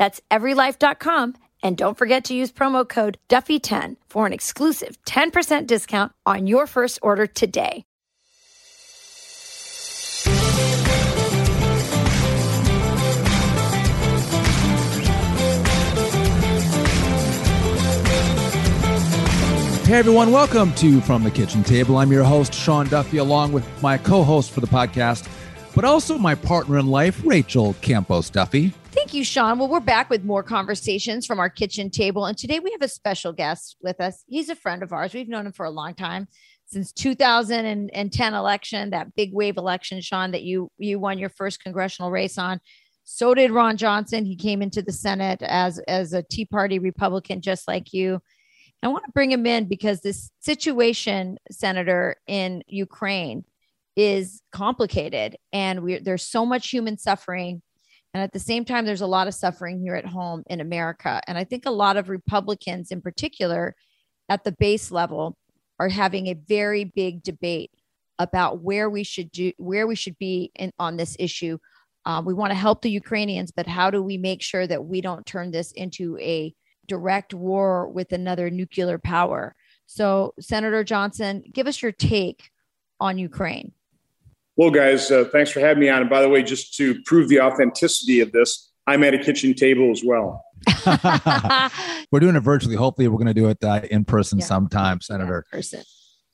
That's everylife.com. And don't forget to use promo code Duffy10 for an exclusive 10% discount on your first order today. Hey everyone, welcome to From the Kitchen Table. I'm your host, Sean Duffy, along with my co host for the podcast, but also my partner in life, Rachel Campos Duffy. Thank you, Sean. Well, we're back with more conversations from our kitchen table. And today we have a special guest with us. He's a friend of ours. We've known him for a long time since 2010 election, that big wave election, Sean, that you you won your first congressional race on. So did Ron Johnson. He came into the Senate as as a Tea Party Republican, just like you. I want to bring him in because this situation, Senator, in Ukraine is complicated and we there's so much human suffering. And at the same time, there's a lot of suffering here at home in America. And I think a lot of Republicans, in particular, at the base level, are having a very big debate about where we should do, where we should be in, on this issue. Uh, we want to help the Ukrainians, but how do we make sure that we don't turn this into a direct war with another nuclear power. So, Senator Johnson, give us your take on Ukraine. Well, guys, uh, thanks for having me on. And by the way, just to prove the authenticity of this, I'm at a kitchen table as well. we're doing it virtually. Hopefully, we're going to do it uh, in person yeah. sometime, Senator. Yeah, person.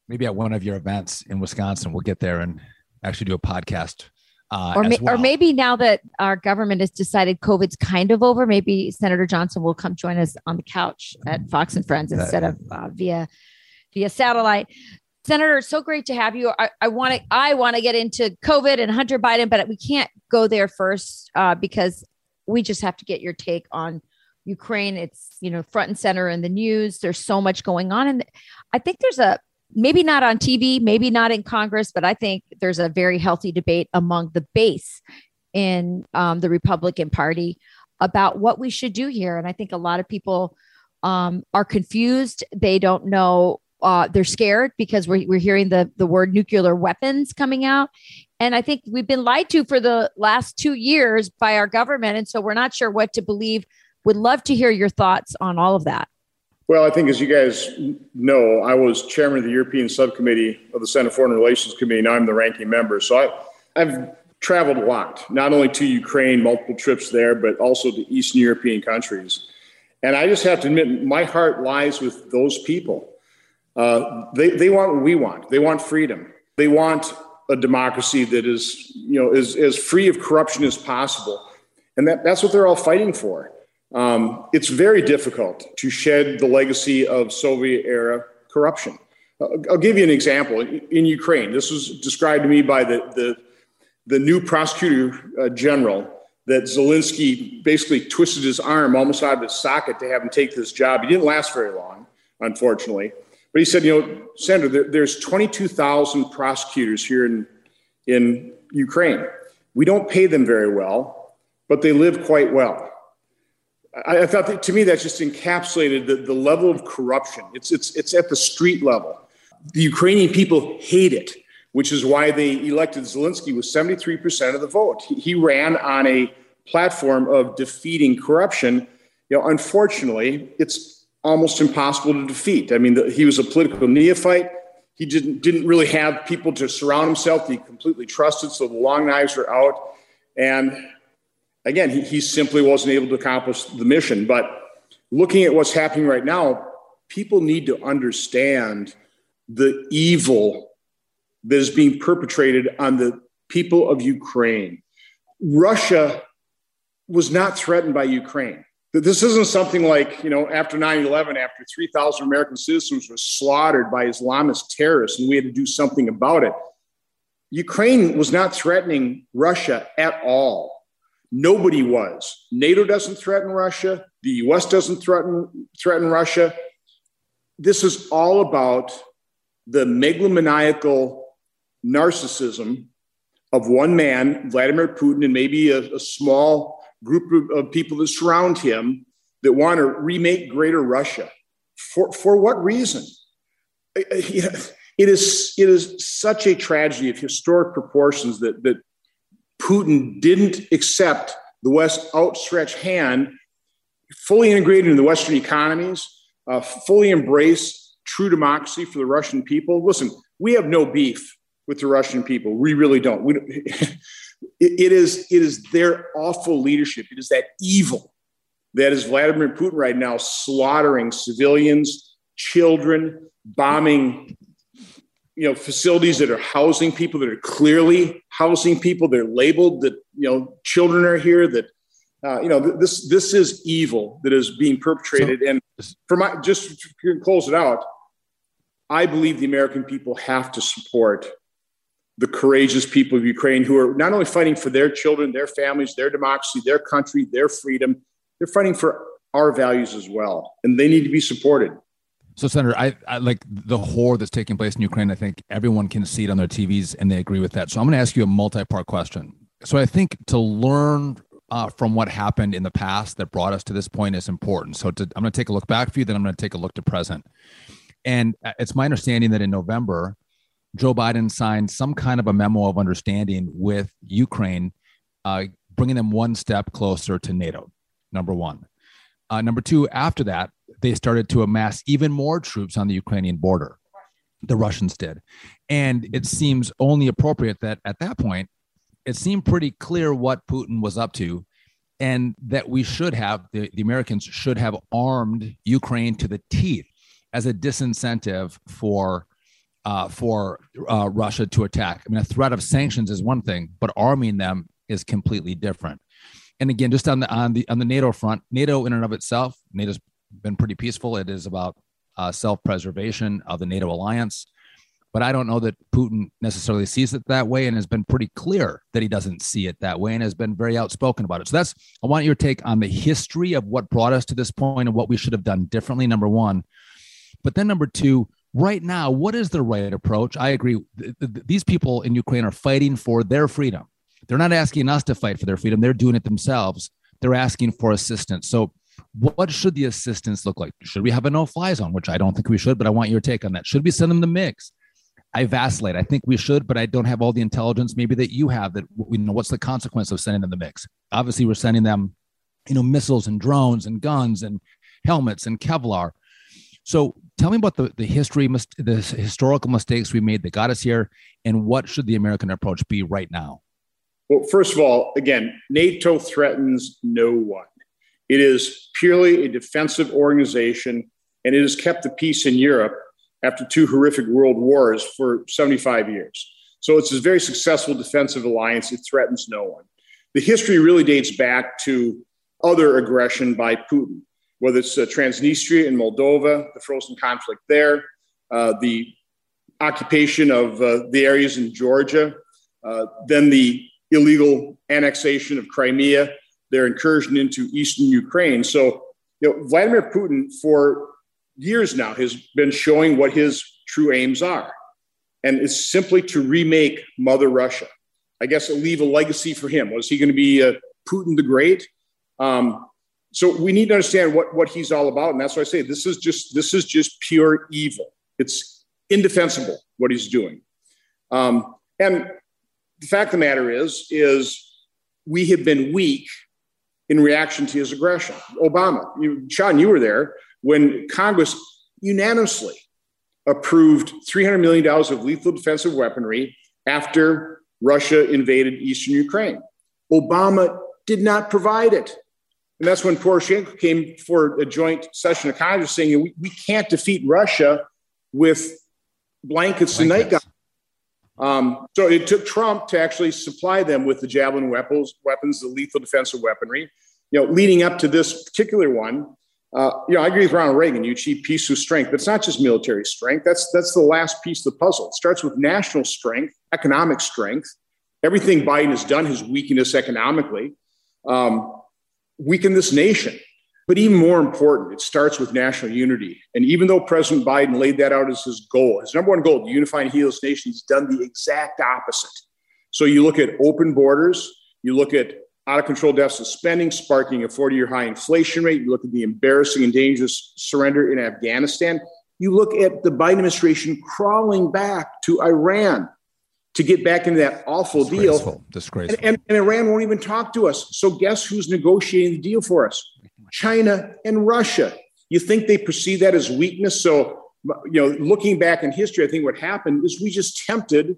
Maybe at one of your events in Wisconsin, we'll get there and actually do a podcast uh, or, ma- well. or maybe now that our government has decided COVID's kind of over, maybe Senator Johnson will come join us on the couch at Fox and Friends instead of uh, via via satellite. Senator, it's so great to have you. I want to I want to get into COVID and Hunter Biden, but we can't go there first uh, because we just have to get your take on Ukraine. It's you know front and center in the news. There's so much going on, and I think there's a maybe not on TV, maybe not in Congress, but I think there's a very healthy debate among the base in um, the Republican Party about what we should do here. And I think a lot of people um, are confused. They don't know. Uh, they're scared because we're, we're hearing the, the word nuclear weapons coming out. And I think we've been lied to for the last two years by our government. And so we're not sure what to believe. Would love to hear your thoughts on all of that. Well, I think as you guys know, I was chairman of the European subcommittee of the Senate Foreign Relations Committee. and I'm the ranking member. So I, I've traveled a lot, not only to Ukraine, multiple trips there, but also to Eastern European countries. And I just have to admit, my heart lies with those people. Uh, they, they want what we want. They want freedom. They want a democracy that is, you know, is as free of corruption as possible. And that, that's what they're all fighting for. Um, it's very difficult to shed the legacy of Soviet era corruption. I'll give you an example. In Ukraine, this was described to me by the, the, the new prosecutor uh, general that Zelensky basically twisted his arm almost out of his socket to have him take this job. He didn't last very long, unfortunately. But he said, you know, Senator, there, there's 22,000 prosecutors here in, in Ukraine. We don't pay them very well, but they live quite well. I, I thought that to me that just encapsulated the, the level of corruption. It's, it's, it's at the street level. The Ukrainian people hate it, which is why they elected Zelensky with 73% of the vote. He, he ran on a platform of defeating corruption. You know, unfortunately, it's almost impossible to defeat. I mean, the, he was a political neophyte. He didn't didn't really have people to surround himself he completely trusted. So the long knives were out, and again, he, he simply wasn't able to accomplish the mission. But looking at what's happening right now, people need to understand the evil that is being perpetrated on the people of Ukraine. Russia was not threatened by Ukraine. This isn't something like, you know, after 9 11, after 3,000 American citizens were slaughtered by Islamist terrorists and we had to do something about it. Ukraine was not threatening Russia at all. Nobody was. NATO doesn't threaten Russia. The US doesn't threaten, threaten Russia. This is all about the megalomaniacal narcissism of one man, Vladimir Putin, and maybe a, a small group of, people that surround him that want to remake greater Russia. For, for what reason? It is, it is such a tragedy of historic proportions that, that Putin didn't accept the West's outstretched hand, fully integrated into the Western economies, uh, fully embrace true democracy for the Russian people. Listen, we have no beef with the Russian people. We really don't. We, it, it is it is their awful leadership. It is that evil that is Vladimir Putin right now slaughtering civilians, children, bombing you know facilities that are housing people that are clearly housing people they're labeled that you know children are here that uh, you know this this is evil that is being perpetrated so, and for my just to close it out i believe the american people have to support the courageous people of ukraine who are not only fighting for their children their families their democracy their country their freedom they're fighting for our values as well and they need to be supported so, Senator, I, I, like the horror that's taking place in Ukraine. I think everyone can see it on their TVs and they agree with that. So, I'm going to ask you a multi part question. So, I think to learn uh, from what happened in the past that brought us to this point is important. So, to, I'm going to take a look back for you, then I'm going to take a look to present. And uh, it's my understanding that in November, Joe Biden signed some kind of a memo of understanding with Ukraine, uh, bringing them one step closer to NATO, number one. Uh, number two, after that, they started to amass even more troops on the Ukrainian border. The Russians did. And it seems only appropriate that at that point, it seemed pretty clear what Putin was up to and that we should have, the, the Americans should have armed Ukraine to the teeth as a disincentive for. Uh, for uh, Russia to attack. I mean, a threat of sanctions is one thing, but arming them is completely different. And again, just on the on the on the NATO front, NATO in and of itself, NATO's been pretty peaceful. It is about uh, self preservation of the NATO alliance. But I don't know that Putin necessarily sees it that way and has been pretty clear that he doesn't see it that way and has been very outspoken about it. So that's, I want your take on the history of what brought us to this point and what we should have done differently, number one. But then, number two, right now, what is the right approach? I agree. These people in Ukraine are fighting for their freedom. They're not asking us to fight for their freedom, they're doing it themselves. They're asking for assistance. So, what should the assistance look like? Should we have a no fly zone, which I don't think we should, but I want your take on that. Should we send them the MiGs? I vacillate. I think we should, but I don't have all the intelligence maybe that you have that we know what's the consequence of sending them the MiGs. Obviously, we're sending them, you know, missiles and drones and guns and helmets and Kevlar. So tell me about the, the history, the historical mistakes we made that got us here, and what should the American approach be right now? Well, first of all, again, NATO threatens no one. It is purely a defensive organization, and it has kept the peace in Europe after two horrific world wars for 75 years. So it's a very successful defensive alliance. It threatens no one. The history really dates back to other aggression by Putin, whether it's uh, Transnistria in Moldova, the frozen conflict there, uh, the occupation of uh, the areas in Georgia, then the illegal annexation of Crimea, their incursion into eastern Ukraine. So, you know, Vladimir Putin for years now has been showing what his true aims are. And it's simply to remake Mother Russia. I guess leave a legacy for him. Was he going to be uh, Putin the Great? Um, so we need to understand what, what he's all about. And that's why I say this is just this is just pure evil. It's indefensible what he's doing. Um, and the fact of the matter is, is we have been weak in reaction to his aggression. Obama, you, Sean, you were there when Congress unanimously approved $300 million of lethal defensive weaponry after Russia invaded eastern Ukraine. Obama did not provide it. And that's when Poroshenko came for a joint session of Congress saying we, we can't defeat Russia with blankets, blankets. and nightgowns. Um, so it took Trump to actually supply them with the javelin weapons, weapons, the lethal defensive weaponry. You know, leading up to this particular one, uh, you know, I agree with Ronald Reagan. You achieve peace through strength, but it's not just military strength. That's that's the last piece of the puzzle. It starts with national strength, economic strength. Everything Biden has done has weakened us economically, um, weakened this nation. But even more important, it starts with national unity. And even though President Biden laid that out as his goal, his number one goal, to unify and heal this nation, he's done the exact opposite. So you look at open borders, you look at out of control deficit spending, sparking a 40 year high inflation rate. You look at the embarrassing and dangerous surrender in Afghanistan. You look at the Biden administration crawling back to Iran to get back into that awful Disgraceful. deal. Disgraceful. And, and, and Iran won't even talk to us. So guess who's negotiating the deal for us? China and Russia. You think they perceive that as weakness? So, you know, looking back in history, I think what happened is we just tempted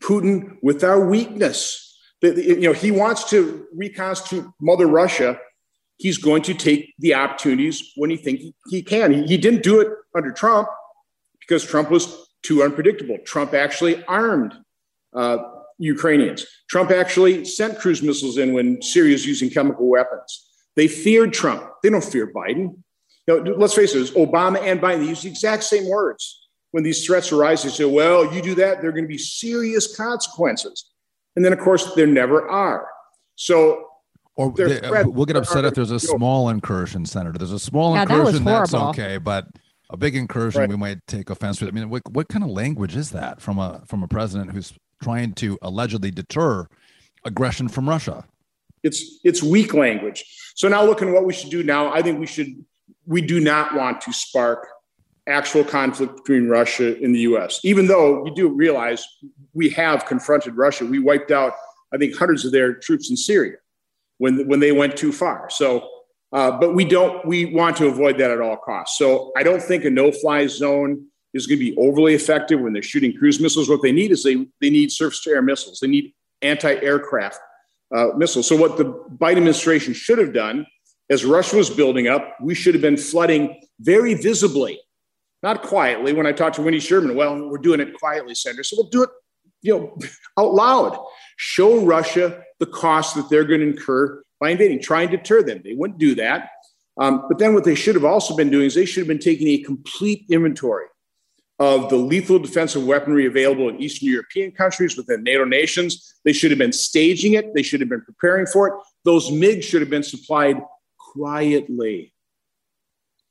Putin with our weakness you know, he wants to reconstitute Mother Russia. He's going to take the opportunities when he thinks he can. He, he didn't do it under Trump because Trump was too unpredictable. Trump actually armed uh, Ukrainians. Trump actually sent cruise missiles in when Syria is using chemical weapons. They feared Trump. They don't fear Biden. You know, let's face it, it Obama and Biden, they use the exact same words. When these threats arise, they say, well, you do that, there are going to be serious consequences. And then, of course, there never are. So, or they, we'll get upset if there's a small incursion, Senator. There's a small yeah, incursion, that that's okay, but a big incursion, right. we might take offense with. I mean, what, what kind of language is that from a from a president who's trying to allegedly deter aggression from Russia? It's it's weak language. So now, looking at what we should do now, I think we should we do not want to spark actual conflict between Russia and the US. Even though you do realize we have confronted Russia, we wiped out, I think, hundreds of their troops in Syria when, when they went too far. So, uh, but we don't, we want to avoid that at all costs. So I don't think a no fly zone is going to be overly effective when they're shooting cruise missiles. What they need is they, they need surface to air missiles, they need anti aircraft uh, missiles. So, what the Biden administration should have done as Russia was building up, we should have been flooding very visibly not quietly. When I talked to Wendy Sherman, well, we're doing it quietly, Senator. So we'll do it, you know, out loud. Show Russia the cost that they're going to incur by invading. Try and deter them. They wouldn't do that. Um, but then what they should have also been doing is they should have been taking a complete inventory of the lethal defensive weaponry available in Eastern European countries within NATO nations. They should have been staging it. They should have been preparing for it. Those MiGs should have been supplied quietly.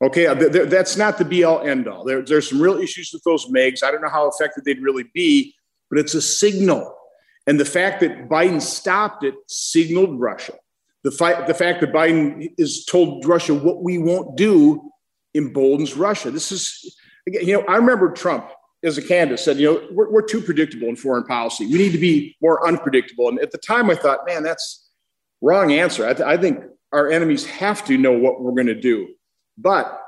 Okay, uh, that's not the be all end all. There, there's some real issues with those MiGs. I don't know how effective they'd really be, but it's a signal. And the fact that Biden stopped it signaled Russia. The, fi- the fact that Biden is told Russia what we won't do emboldens Russia. This is, you know, I remember Trump as a candidate said, you know, we're, we're too predictable in foreign policy. We need to be more unpredictable. And at the time, I thought, man, that's wrong answer. I, th- I think our enemies have to know what we're going to do. But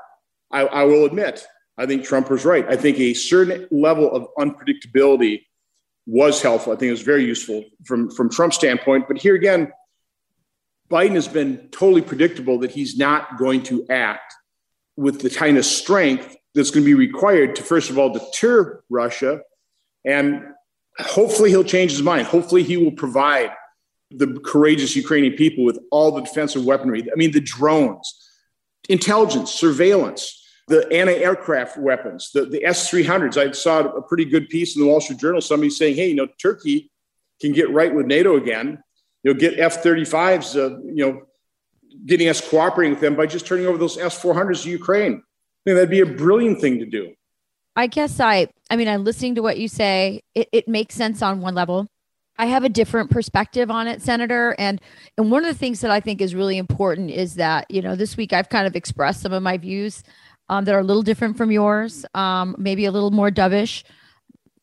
I, I will admit, I think Trump was right. I think a certain level of unpredictability was helpful. I think it was very useful from, from Trump's standpoint. But here again, Biden has been totally predictable that he's not going to act with the kind of strength that's going to be required to, first of all, deter Russia. And hopefully he'll change his mind. Hopefully he will provide the courageous Ukrainian people with all the defensive weaponry. I mean, the drones, intelligence, surveillance, the anti-aircraft weapons, the, the S-300s. I saw a pretty good piece in the Wall Street Journal, somebody saying, hey, you know, Turkey can get right with NATO again. You know, get F-35s, uh, you know, getting us cooperating with them by just turning over those S-400s to Ukraine. I think that'd be a brilliant thing to do. I guess I, I mean, I'm listening to what you say. It, it makes sense on one level. I have a different perspective on it, Senator. And and one of the things that I think is really important is that you know this week I've kind of expressed some of my views um, that are a little different from yours, um, maybe a little more dovish.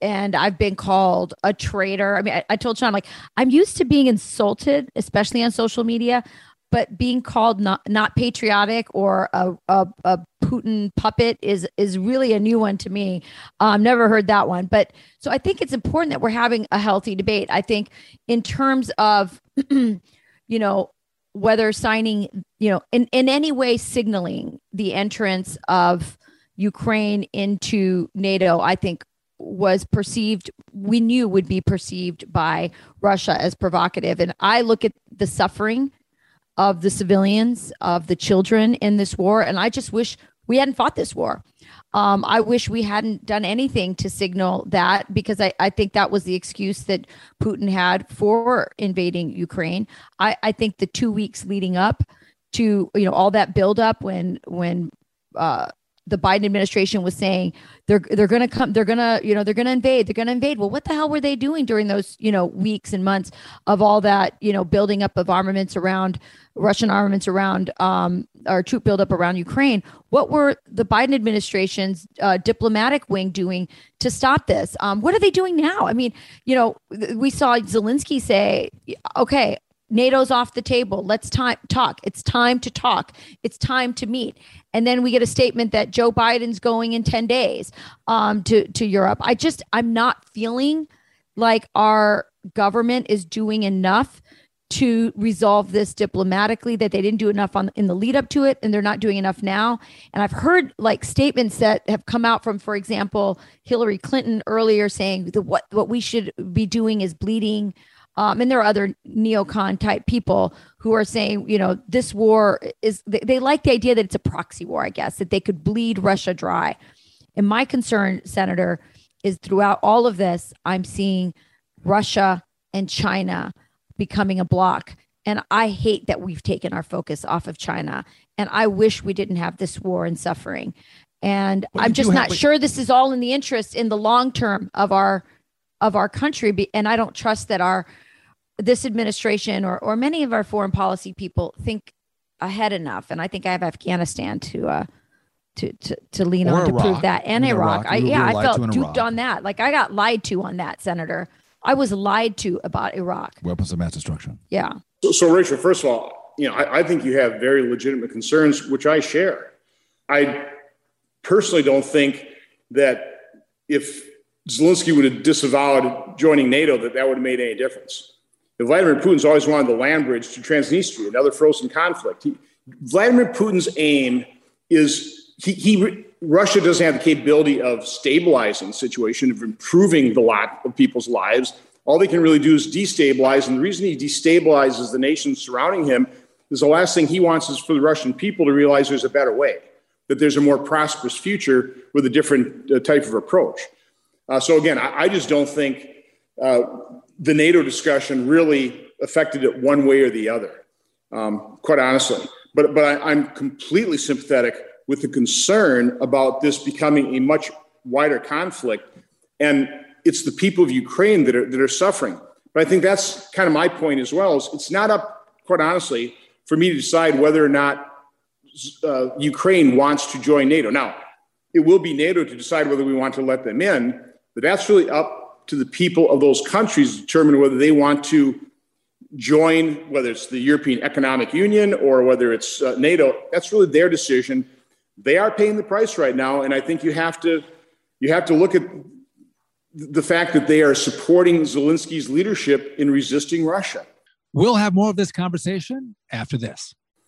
And I've been called a traitor. I mean, I, I told Sean like I'm used to being insulted, especially on social media, but being called not not patriotic or a, a, a, Putin puppet is is really a new one to me. Um, never heard that one, but so I think it's important that we're having a healthy debate. I think in terms of you know whether signing you know in in any way signaling the entrance of Ukraine into NATO, I think was perceived, we knew would be perceived by Russia as provocative. And I look at the suffering of the civilians, of the children in this war, and I just wish we hadn't fought this war. Um, I wish we hadn't done anything to signal that because I, I think that was the excuse that Putin had for invading Ukraine. I, I think the two weeks leading up to you know all that buildup when when uh, the Biden administration was saying they're they're going to come they're going to you know they're going to invade they're going to invade well what the hell were they doing during those you know weeks and months of all that you know building up of armaments around Russian armaments around um, or troop buildup around Ukraine what were the Biden administration's uh, diplomatic wing doing to stop this um, what are they doing now I mean you know we saw Zelensky say okay NATO's off the table. Let's time talk. It's time to talk. It's time to meet. And then we get a statement that Joe Biden's going in 10 days um, to, to Europe. I just, I'm not feeling like our government is doing enough to resolve this diplomatically that they didn't do enough on in the lead up to it and they're not doing enough now and i've heard like statements that have come out from for example hillary clinton earlier saying that what what we should be doing is bleeding um, and there are other neocon type people who are saying, you know, this war is, they, they like the idea that it's a proxy war, I guess, that they could bleed Russia dry. And my concern, Senator, is throughout all of this, I'm seeing Russia and China becoming a block. And I hate that we've taken our focus off of China. And I wish we didn't have this war and suffering. And well, I'm just not have, sure this is all in the interest in the long term of our of our country. And I don't trust that our this administration or or many of our foreign policy people think ahead enough, and I think I have Afghanistan to uh, to to, to lean or on Iraq. to prove that, and Iraq. Iraq. I, yeah, I felt duped on that. Like I got lied to on that, Senator. I was lied to about Iraq. Weapons of mass destruction. Yeah. So, so Rachel, first of all, you know, I, I think you have very legitimate concerns, which I share. I personally don't think that if Zelensky would have disavowed joining NATO, that that would have made any difference. Vladimir Putin's always wanted the land bridge to Transnistria, another frozen conflict. He, Vladimir Putin's aim is he, he, Russia doesn't have the capability of stabilizing the situation, of improving the lot of people's lives. All they can really do is destabilize. And the reason he destabilizes the nations surrounding him is the last thing he wants is for the Russian people to realize there's a better way, that there's a more prosperous future with a different uh, type of approach. Uh, so again, I, I, just don't think uh, the NATO discussion really affected it one way or the other, um, quite honestly. But, but I, I'm completely sympathetic with the concern about this becoming a much wider conflict. And it's the people of Ukraine that are, that are suffering. But I think that's kind of my point as well. Is it's not up, quite honestly, for me to decide whether or not uh, Ukraine wants to join NATO. Now, it will be NATO to decide whether we want to let them in, but that's really up to the people of those countries determine whether they want to join, whether it's the European Economic Union or whether it's uh, NATO. That's really their decision. They are paying the price right now, and I think you have to you have to look at the fact that they are supporting Zelensky's leadership in resisting Russia. We'll have more of this conversation after this.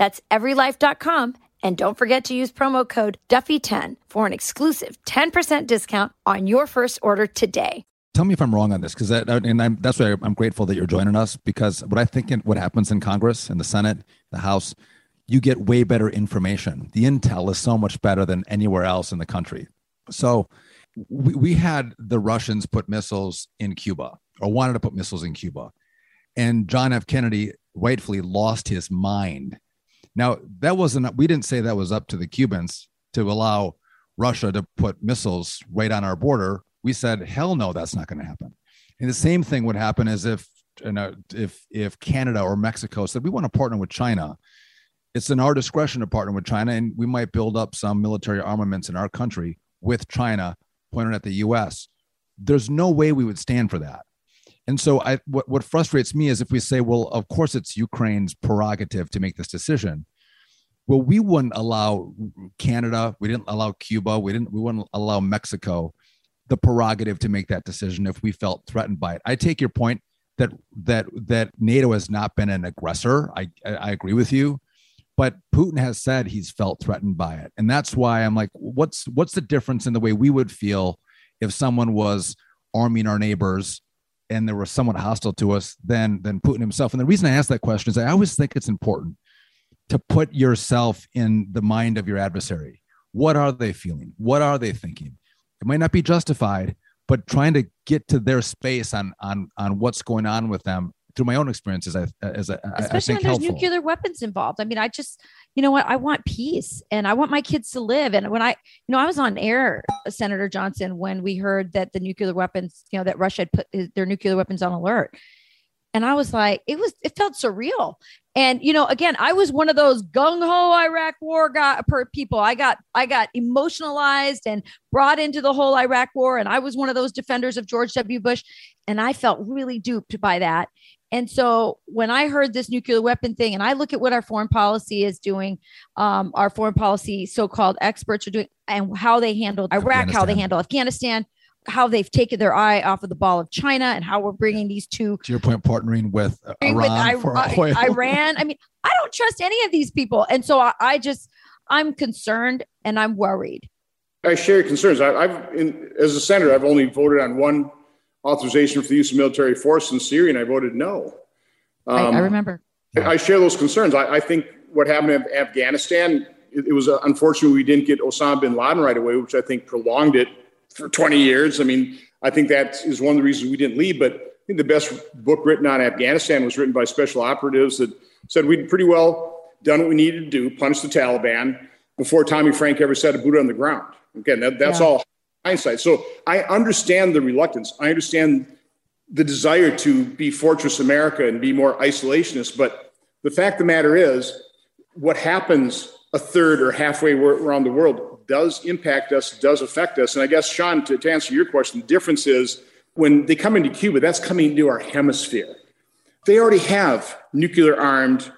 That's everylife.com. And don't forget to use promo code Duffy10 for an exclusive 10% discount on your first order today. Tell me if I'm wrong on this, because that, and I'm, that's why I'm grateful that you're joining us. Because what I think, in, what happens in Congress, in the Senate, the House, you get way better information. The intel is so much better than anywhere else in the country. So, we, we had the Russians put missiles in Cuba, or wanted to put missiles in Cuba, and John F. Kennedy rightfully lost his mind. Now, that wasn't, we didn't say that was up to the Cubans to allow Russia to put missiles right on our border. We said, hell no, that's not going to happen. And the same thing would happen as if, you know, if if Canada or Mexico said we want to partner with China, it's in our discretion to partner with China, and we might build up some military armaments in our country with China, pointed at the U.S. There's no way we would stand for that. And so, I what what frustrates me is if we say, well, of course it's Ukraine's prerogative to make this decision. Well, we wouldn't allow Canada, we didn't allow Cuba, we didn't, we wouldn't allow Mexico the prerogative to make that decision if we felt threatened by it. I take your point that that that NATO has not been an aggressor. I I agree with you, but Putin has said he's felt threatened by it, and that's why I'm like, what's what's the difference in the way we would feel if someone was arming our neighbors and they were somewhat hostile to us than than Putin himself? And the reason I ask that question is I always think it's important to put yourself in the mind of your adversary. What are they feeling? What are they thinking? It might not be justified, but trying to get to their space on on on what's going on with them through my own experiences as, as I, especially I when there's helpful. nuclear weapons involved. I mean, I just, you know what, I want peace and I want my kids to live. And when I, you know, I was on air, Senator Johnson, when we heard that the nuclear weapons, you know, that Russia had put their nuclear weapons on alert. And I was like, it was, it felt surreal. And you know, again, I was one of those gung ho Iraq War guy per people. I got I got emotionalized and brought into the whole Iraq War, and I was one of those defenders of George W. Bush, and I felt really duped by that. And so when I heard this nuclear weapon thing, and I look at what our foreign policy is doing, um, our foreign policy so-called experts are doing, and how they handled Iraq, how they handle Afghanistan, how they've taken their eye off of the ball of China and how we're bringing these two to your point, partnering with Iran with I, for oil. Iran. I mean, I don't trust any of these people, and so I, I just I'm concerned and I'm worried. I share your concerns. I, have as a senator, I've only voted on one authorization for the use of military force in Syria, and I voted no. Um, I, I, um, remember. I, share those concerns. I, I, think what happened in Afghanistan, it, it was uh, unfortunate we didn't get Osama bin Laden right away, which I think prolonged it for 20 years. I mean, I think that is one of the reasons we didn't leave. But I think the best book written on Afghanistan was written by special operatives that said we'd pretty well done what we needed to do, punish the Taliban before Tommy Frank ever set a boot on the ground. Again, that, that's yeah. all hindsight. So I understand the reluctance. I understand the desire to be Fortress America and be more isolationist. But the fact of the matter is, what happens a third or halfway around the world does impact us, does affect us. And I guess, Sean, to, to answer your question, the difference is when they come into Cuba, that's coming into our hemisphere. They already have nuclear armed,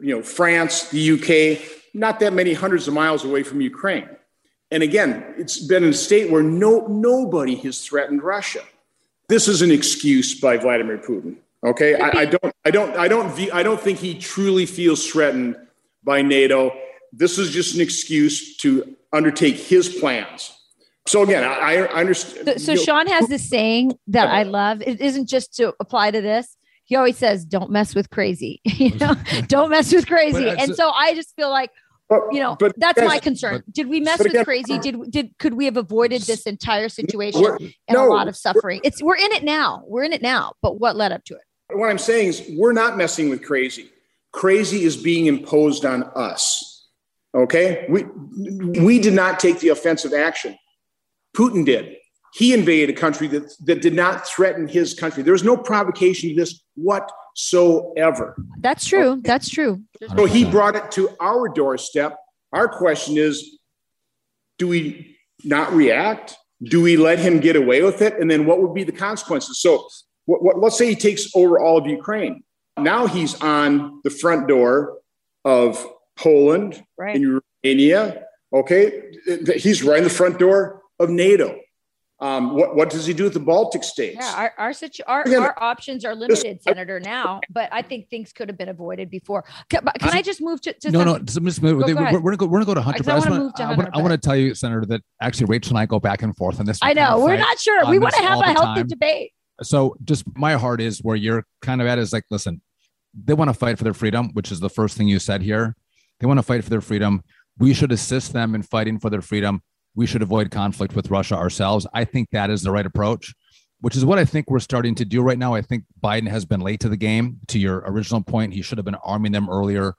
you know, France, the UK, not that many hundreds of miles away from Ukraine. And again, it's been a state where no, nobody has threatened Russia. This is an excuse by Vladimir Putin. Okay, I, I don't, I don't, I don't, I don't think he truly feels threatened by NATO this is just an excuse to undertake his plans. So again, I, I understand. So, so you know, Sean has this saying that I love. It isn't just to apply to this. He always says, "Don't mess with crazy." you know, don't mess with crazy. And so I just feel like, you know, but that's my concern. But, did we mess with again, crazy? Uh, did did could we have avoided this entire situation and no, a lot of suffering? It's we're in it now. We're in it now. But what led up to it? What I'm saying is, we're not messing with crazy. Crazy is being imposed on us. Okay, we we did not take the offensive action. Putin did. He invaded a country that, that did not threaten his country. There was no provocation to this whatsoever. That's true. Okay? That's true. So he brought it to our doorstep. Our question is do we not react? Do we let him get away with it? And then what would be the consequences? So, what, what, let's say he takes over all of Ukraine. Now he's on the front door of Poland, right. in Romania. Okay, he's right in the front door of NATO. Um, what, what does he do with the Baltic states? Yeah, our our, situ- our, Again, our options are limited, this, Senator. Now, but I think things could have been avoided before. Can, can I, I, just move to, to no, some, no? Just move, go, we're, we're, gonna go. We're gonna go to Hunter. I, I, wanna, to Hunter, I, want, to tell you, Senator, that actually Rachel and I go back and forth on this. I know we're not sure. We want to have a healthy time. debate. So, just my heart is where you're kind of at is like, listen, they want to fight for their freedom, which is the first thing you said here. They want to fight for their freedom. We should assist them in fighting for their freedom. We should avoid conflict with Russia ourselves. I think that is the right approach. which is what I think we're starting to do right now. I think Biden has been late to the game. To your original point, he should have been arming them earlier.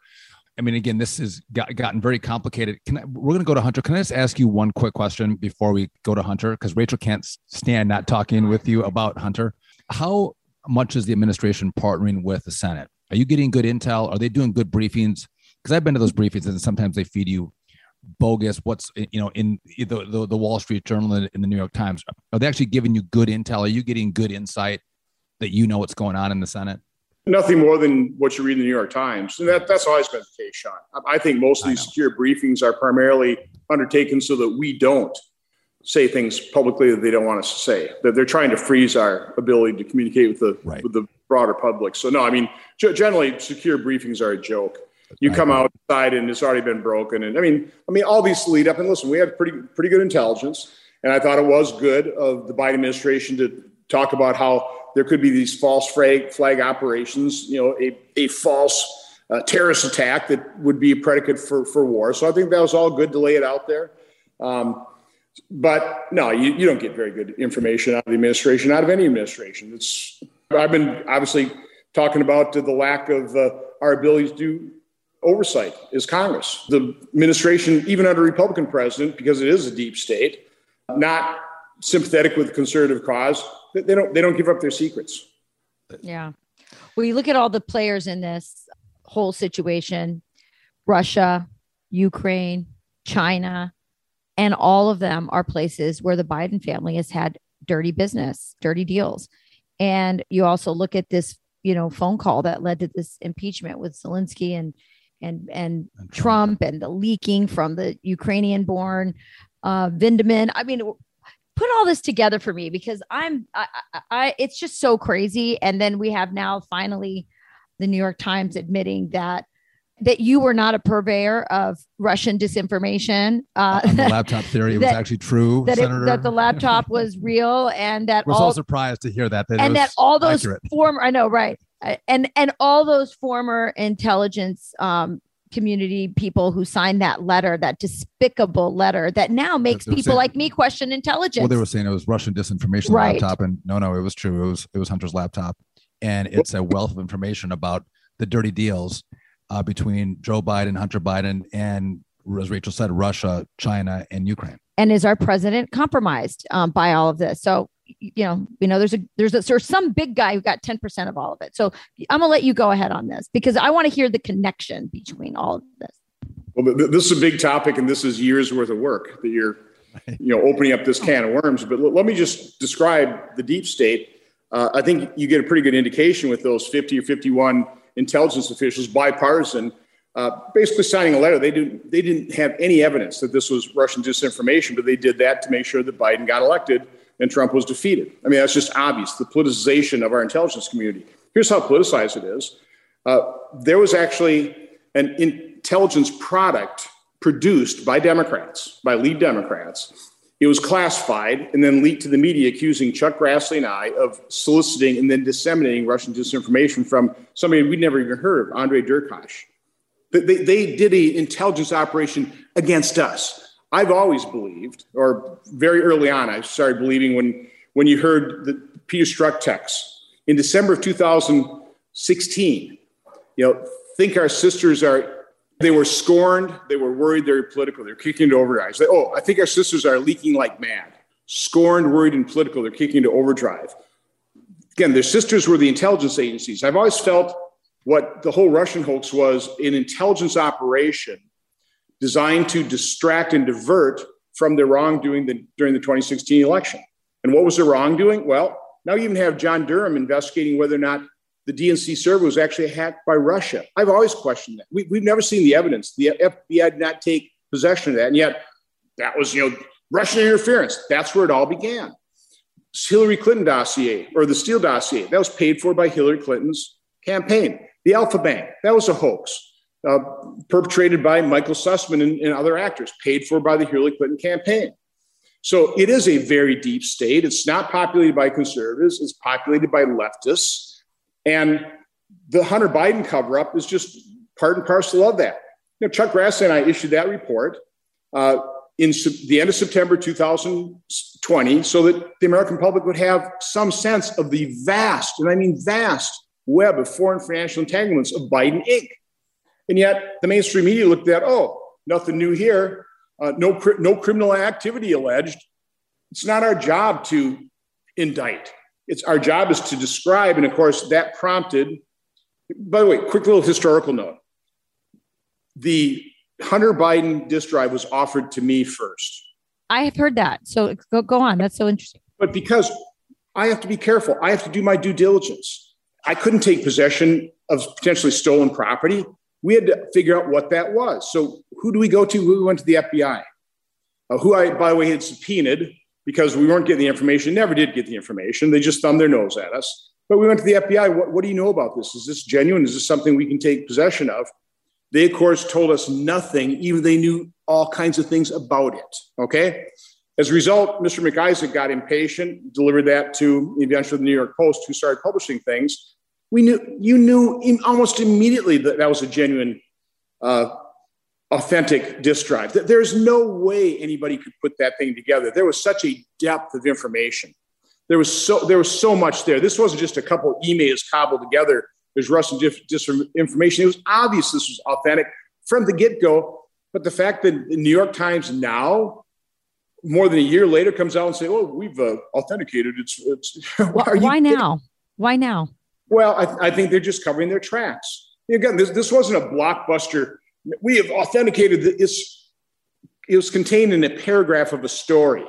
I mean, again, this has got, gotten very complicated. Can I, we're going to go to Hunter. Can I just ask you one quick question before we go to Hunter? Because Rachel can't stand not talking with you about Hunter. How much is the administration partnering with the Senate? Are you getting good intel? Are they doing good briefings? Because I've been to those briefings, and sometimes they feed you bogus. What's eh, you know in the the, the Wall Street Journal and in the New York Times? Are they actually giving you good intel? Are you getting good insight that you know what's going on in the Senate? Nothing more than what you read in the New York Times. And that, that's always been the case, Sean. I think most of these secure briefings are primarily undertaken so that we don't say things publicly that they don't want us to say. That they're trying to freeze our ability to communicate with the right. with the broader public. So no, I mean generally secure briefings are a joke. You come outside and it's already been broken. And I mean, I mean, all these lead up and listen, we had pretty pretty good intelligence. And I thought it was good of the Biden administration to talk about how there could be these false flag, flag operations, you know, a, a false uh, terrorist attack that would be a predicate for, for war. So I think that was all good to lay it out there. Um, but no, you, you don't get very good information out of the administration, out of any administration. It's I've been obviously talking about the lack of uh, our ability to do oversight is Congress. The administration, even under Republican president, because it is a deep state, not sympathetic with the conservative cause, they don't they don't give up their secrets. Yeah. Well, you look at all the players in this whole situation, Russia, Ukraine, China, and all of them are places where the Biden family has had dirty business, dirty deals. And you also look at this, you know, phone call that led to this impeachment with Zelensky and and and, and Trump. Trump and the leaking from the Ukrainian born uh Vindman. I mean, put all this together for me because I'm I, I, I, it's just so crazy. And then we have now finally the New York Times admitting that that you were not a purveyor of Russian disinformation. Uh, the laptop theory that, was actually true, that, it, that the laptop was real, and that we're all, so surprised to hear that. that and that all those accurate. former, I know, right, and and all those former intelligence um, community people who signed that letter, that despicable letter that now makes people saying, like me question intelligence. Well, they were saying it was Russian disinformation right. laptop, and no, no, it was true. It was it was Hunter's laptop, and it's a wealth of information about the dirty deals uh, between Joe Biden, Hunter Biden, and as Rachel said, Russia, China, and Ukraine. And is our president compromised um, by all of this? So you know, you know, there's a there's a there's some big guy who got 10% of all of it. So I'm gonna let you go ahead on this because I want to hear the connection between all of this. Well, this is a big topic, and this is years worth of work that you're, you know, opening up this can of worms. But let me just describe the deep state. Uh, I think you get a pretty good indication with those 50 or 51 intelligence officials, bipartisan, uh, basically signing a letter. They didn't they didn't have any evidence that this was Russian disinformation, but they did that to make sure that Biden got elected and Trump was defeated. I mean, that's just obvious the politicization of our intelligence community. Here's how politicized it is uh, there was actually an intelligence product produced by Democrats, by lead Democrats. It was classified and then leaked to the media, accusing Chuck Grassley and I of soliciting and then disseminating Russian disinformation from somebody we'd never even heard of, Andrei Derkach. They, they did an intelligence operation against us. I've always believed, or very early on, I started believing when, when you heard the Peter Strzok text in December of 2016, you know, think our sisters are, they were scorned, they were worried, they're political, they're kicking into overdrive. They, oh, I think our sisters are leaking like mad. Scorned, worried, and political, they're kicking into overdrive. Again, their sisters were the intelligence agencies. I've always felt what the whole Russian hoax was an intelligence operation designed to distract and divert from the wrongdoing the, during the 2016 election. And what was the wrongdoing? Well, now you even have John Durham investigating whether or not the DNC server was actually hacked by Russia. I've always questioned that. We, have never seen the evidence. The FBI did not take possession of that. And yet, that was, you know, Russian interference. That's where it all began. Hillary Clinton dossier or the Steele dossier, that was paid for by Hillary Clinton's campaign. The Alpha Bank, that was a hoax uh, perpetrated by Michael Sussmann and, and other actors, paid for by the Hillary Clinton campaign. So it is a very deep state. It's not populated by conservatives, it's populated by leftists. And the Hunter Biden cover up is just part and parcel of that. You know, Chuck Grassley and I issued that report. Uh, in the end of September 2020 so that the American public would have some sense of the vast, and I mean vast, web of foreign financial entanglements of Biden Inc. And yet the mainstream media looked at, oh, nothing new here, uh, no, no criminal activity alleged. It's not our job to indict. It's our job is to describe, and of course that prompted. By the way, quick little historical note: the Hunter Biden disk drive was offered to me first. I have heard that. So go, go on. That's so interesting. But because I have to be careful, I have to do my due diligence. I couldn't take possession of potentially stolen property. We had to figure out what that was. So who do we go to? We went to the FBI, uh, who I, by the way, had subpoenaed because we weren't getting the information, never did get the information. They just thumbed their nose at us. But we went to the FBI. What, what do you know about this? Is this genuine? Is this something we can take possession of? They, of course, told us nothing, even they knew all kinds of things about it. Okay. As a result, Mr. Mac Isaac got impatient, delivered that to eventually the New York Post, who started publishing things. We knew you knew in, almost immediately that that was a genuine, uh, authentic disk drive. That There's no way anybody could put that thing together. There was such a depth of information. There was so there was so much there. This wasn't just a couple emails cobbled together there's Russian disinformation. It was obvious this was authentic from the get go. But the fact that the New York Times now, more than a year later, comes out and say, "Oh, we've uh, authenticated," it's, it's why, why now? Why now? Well, I, I, think they're just covering their tracks. Again, this, this wasn't a blockbuster. We have authenticated that this. It was contained in a paragraph of a story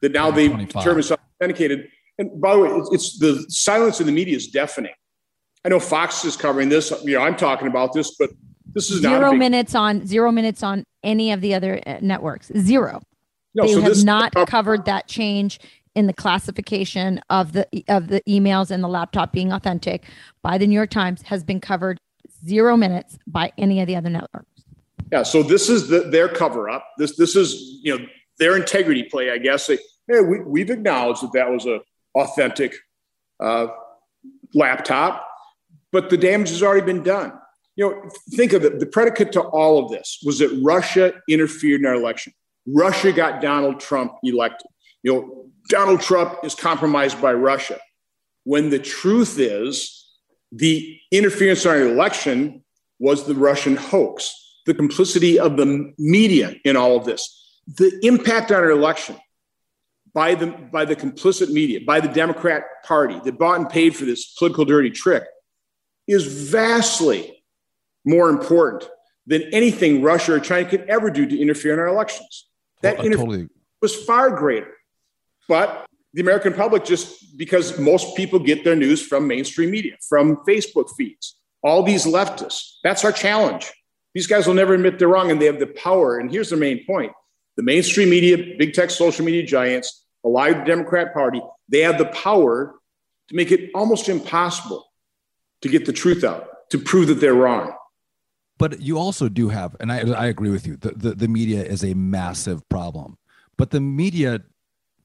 that now they've determined is authenticated. And by the way, it's, it's the silence in the media is deafening. I know Fox is covering this. You know, I'm talking about this, but this is zero big... minutes on zero minutes on any of the other uh, networks. Zero. No, they so have not covered that change in the classification of the of the emails and the laptop being authentic by the New York Times has been covered zero minutes by any of the other networks. Yeah, so this is the, their cover up. This this is you know their integrity play, I guess. They, hey, we, we've acknowledged that that was a authentic uh, laptop but the damage has already been done. You know, think of it. The predicate to all of this was that Russia interfered in our election. Russia got Donald Trump elected. You know, Donald Trump is compromised by Russia. When the truth is, the interference in our election was the Russian hoax, the complicity of the media in all of this, the impact on our election by the, by the complicit media, by the Democrat Party that bought and paid for this political dirty trick is vastly more important than anything Russia or China could ever do to interfere in our elections. That oh, totally. was far greater. But the American public, just because most people get their news from mainstream media, from Facebook feeds, all these leftists, that's our challenge. These guys will never admit they're wrong and they have the power. And here's the main point the mainstream media, big tech social media giants, allied the Democrat Party, they have the power to make it almost impossible to get the truth out, to prove that they're wrong. But you also do have, and I, I agree with you, the, the, the media is a massive problem. But the media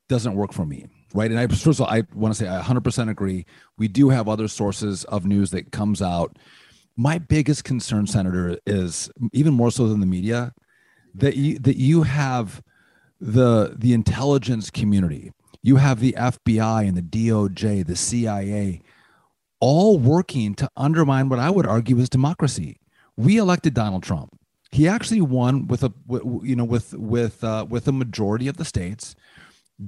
doesn't work for me right? And I first of all, I want to say I 100% agree. We do have other sources of news that comes out. My biggest concern, Senator, is even more so than the media, that you that you have the the intelligence community, you have the FBI and the DOJ, the CIA, all working to undermine what I would argue is democracy. We elected Donald Trump. He actually won with a you know with with uh, with a majority of the states,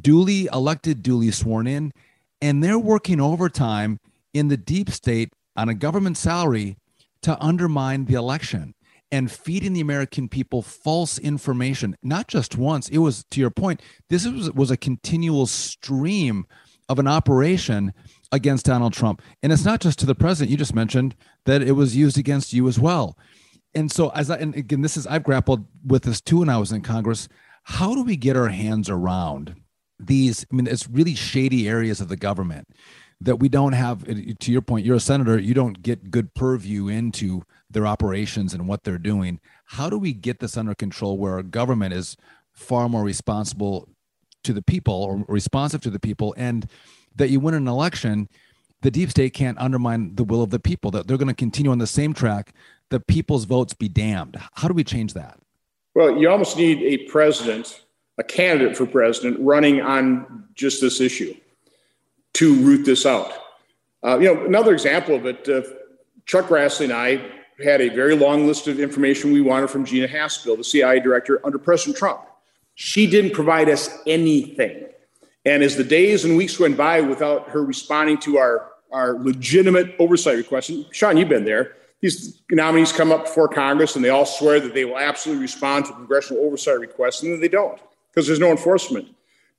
duly elected, duly sworn in, and they're working overtime in the deep state on a government salary to undermine the election and feeding the American people false information. Not just once. It was to your point. This was was a continual stream of an operation against Donald Trump. And it's not just to the president. You just mentioned that it was used against you as well. And so, as I, and again, this is, I've grappled with this too when I was in Congress. How do we get our hands around these? I mean, it's really shady areas of the government that we don't have. To your point, you're a senator, you don't get good purview into their operations and what they're doing. How do we get this under control where our government is far more responsible to the people or responsive to the people and that you win an election, the deep state can't undermine the will of the people. That they're going to continue on the same track. The people's votes be damned. How do we change that? Well, you almost need a president, a candidate for president, running on just this issue to root this out. Uh, you know, another example of it, uh, Chuck Grassley and I had a very long list of information we wanted from Gina Haspel, the CIA director under President Trump. She didn't provide us anything. And as the days and weeks went by without her responding to our, our legitimate oversight requests, and Sean, you've been there, these nominees come up before Congress and they all swear that they will absolutely respond to congressional oversight requests, and then they don't because there's no enforcement.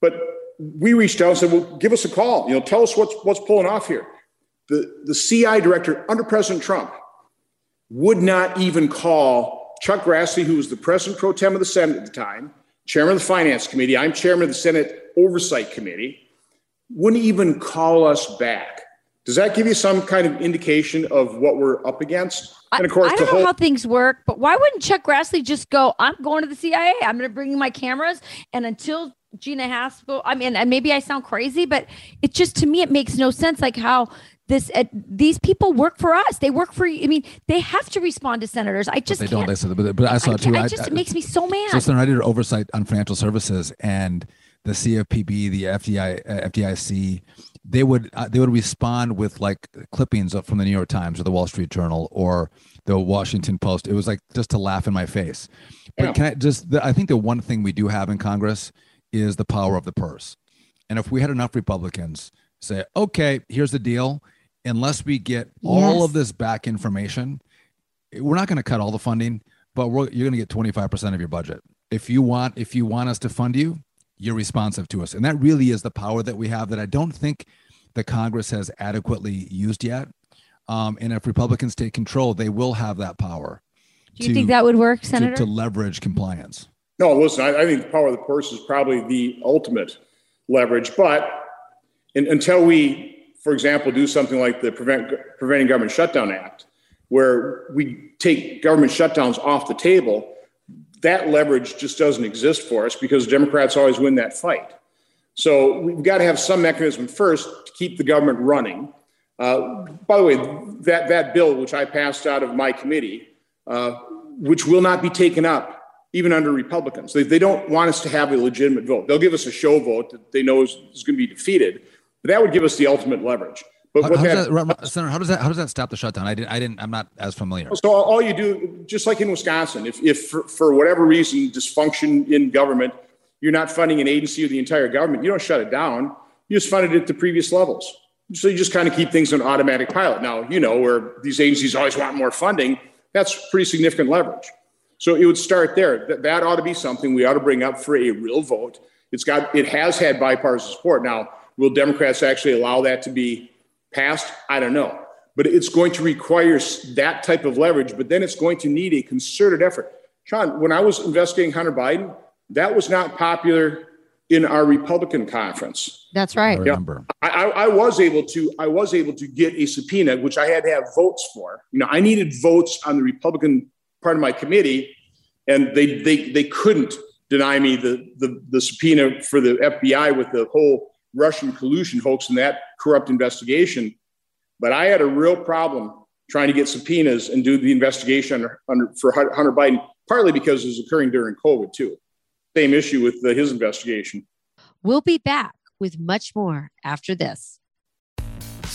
But we reached out and said, well, give us a call. You know, tell us what's, what's pulling off here. The, the CI director under President Trump would not even call Chuck Grassley, who was the president pro tem of the Senate at the time, chairman of the Finance Committee. I'm chairman of the Senate Oversight Committee. Wouldn't even call us back. Does that give you some kind of indication of what we're up against? And of course, I, I don't know how things work, but why wouldn't Chuck Grassley just go, I'm going to the CIA. I'm going to bring my cameras. And until Gina Haspel, I mean, and maybe I sound crazy, but it just, to me, it makes no sense. Like how this uh, these people work for us. They work for. You. I mean, they have to respond to senators. I just but they don't listen. But, but I saw I, too. I, I just I, it makes me so mad. So, Senator, I did oversight on financial services and the CFPB, the FDI, uh, FDIC. They would uh, they would respond with like clippings from the New York Times or the Wall Street Journal or the Washington Post. It was like just to laugh in my face. But yeah. can I just? The, I think the one thing we do have in Congress is the power of the purse. And if we had enough Republicans say, okay, here's the deal unless we get all of this back information, we're not going to cut all the funding, but you're going to get 25% of your budget. If you want, if you want us to fund you, you're responsive to us. And that really is the power that we have that I don't think the Congress has adequately used yet. Um, and if Republicans take control, they will have that power. Do you to, think that would work, Senator? To, to leverage compliance. No, listen, I, I, think the power of the purse is probably the ultimate leverage. But in, until we for example, do something like the Prevent, Preventing Government Shutdown Act, where we take government shutdowns off the table, that leverage just doesn't exist for us because Democrats always win that fight. So we've got to have some mechanism first to keep the government running. Uh, by the way, that, that bill, which I passed out of my committee, uh, which will not be taken up even under Republicans, they, they don't want us to have a legitimate vote. They'll give us a show vote that they know is, is going to be defeated but that would give us the ultimate leverage. But how, how, does that, Senator, how does that how does that stop the shutdown? I didn't I didn't I'm not as familiar. So all you do, just like in Wisconsin, if if for, for whatever reason dysfunction in government, you're not funding an agency or the entire government, you don't shut it down. You just fund it at the previous levels. So you just kind of keep things on automatic pilot. Now you know where these agencies always want more funding. That's pretty significant leverage. So it would start there. That, that ought to be something we ought to bring up for a real vote. It's got it has had bipartisan support. Now Will Democrats actually allow that to be passed? I don't know. But it's going to require that type of leverage, but then it's going to need a concerted effort. Sean, when I was investigating Hunter Biden, that was not popular in our Republican conference. That's right. I remember. I, I, I, was able to I was able to get a subpoena, which I had to have votes for. You know, I needed votes on the Republican part of my committee, and they they they couldn't deny me the the, the subpoena for the FBI with the whole Russian collusion hoax and that corrupt investigation. But I had a real problem trying to get subpoenas and do the investigation under, under, for Hunter Biden, partly because it was occurring during COVID, too. Same issue with the, his investigation. We'll be back with much more after this.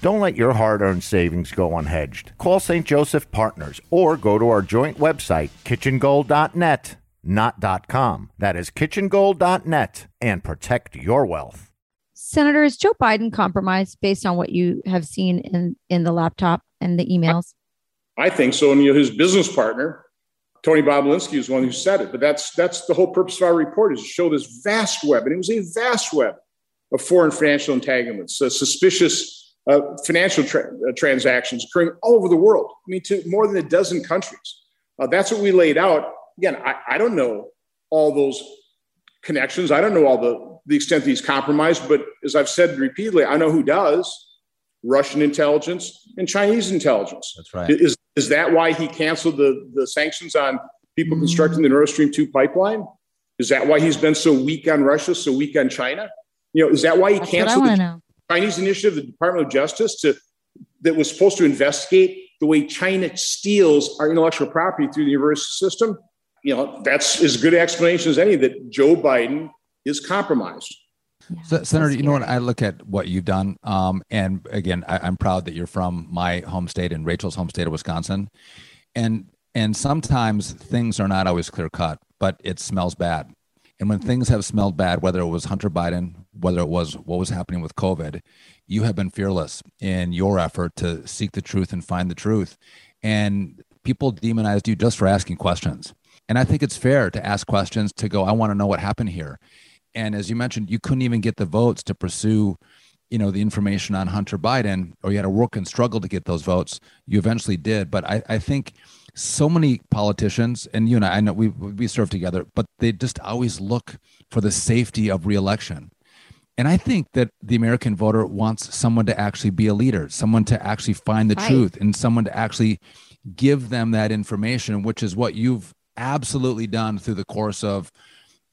Don't let your hard earned savings go unhedged. Call St. Joseph Partners or go to our joint website, kitchengold.net, not .com. That is kitchengold.net and protect your wealth. Senator, is Joe Biden compromised based on what you have seen in in the laptop and the emails? I think so. And you know, his business partner, Tony Bobulinski, is one who said it. But that's that's the whole purpose of our report is to show this vast web, and it was a vast web of foreign financial entanglements, uh, suspicious uh, financial tra- uh, transactions occurring all over the world. I mean, to more than a dozen countries. Uh, that's what we laid out. Again, I, I don't know all those connections. I don't know all the, the extent that he's compromised, but as I've said repeatedly, I know who does Russian intelligence and Chinese intelligence. That's right. Is, is that why he canceled the, the sanctions on people constructing the Nord Stream 2 pipeline? Is that why he's been so weak on Russia, so weak on China? You know, is that why he That's canceled what I the want to know. Chinese initiative, the Department of Justice, to that was supposed to investigate the way China steals our intellectual property through the university system? You know, that's as good an explanation as any that Joe Biden is compromised. Yeah, So, so Senator, you know what? I look at what you've done, um, and again, I, I'm proud that you're from my home state and Rachel's home state of Wisconsin, and and sometimes things are not always clear cut, but it smells bad. And when things have smelled bad, whether it was Hunter Biden, whether it was what was happening with COVID, you have been fearless in your effort to seek the truth and find the truth. And people demonized you just for asking questions. And I think it's fair to ask questions to go, I want to know what happened here and as you mentioned you couldn't even get the votes to pursue you know the information on hunter biden or you had to work and struggle to get those votes you eventually did but i, I think so many politicians and you and i, I know we, we serve together but they just always look for the safety of reelection and i think that the american voter wants someone to actually be a leader someone to actually find the Right. truth and someone to actually give them that information which is what you've absolutely done through the course of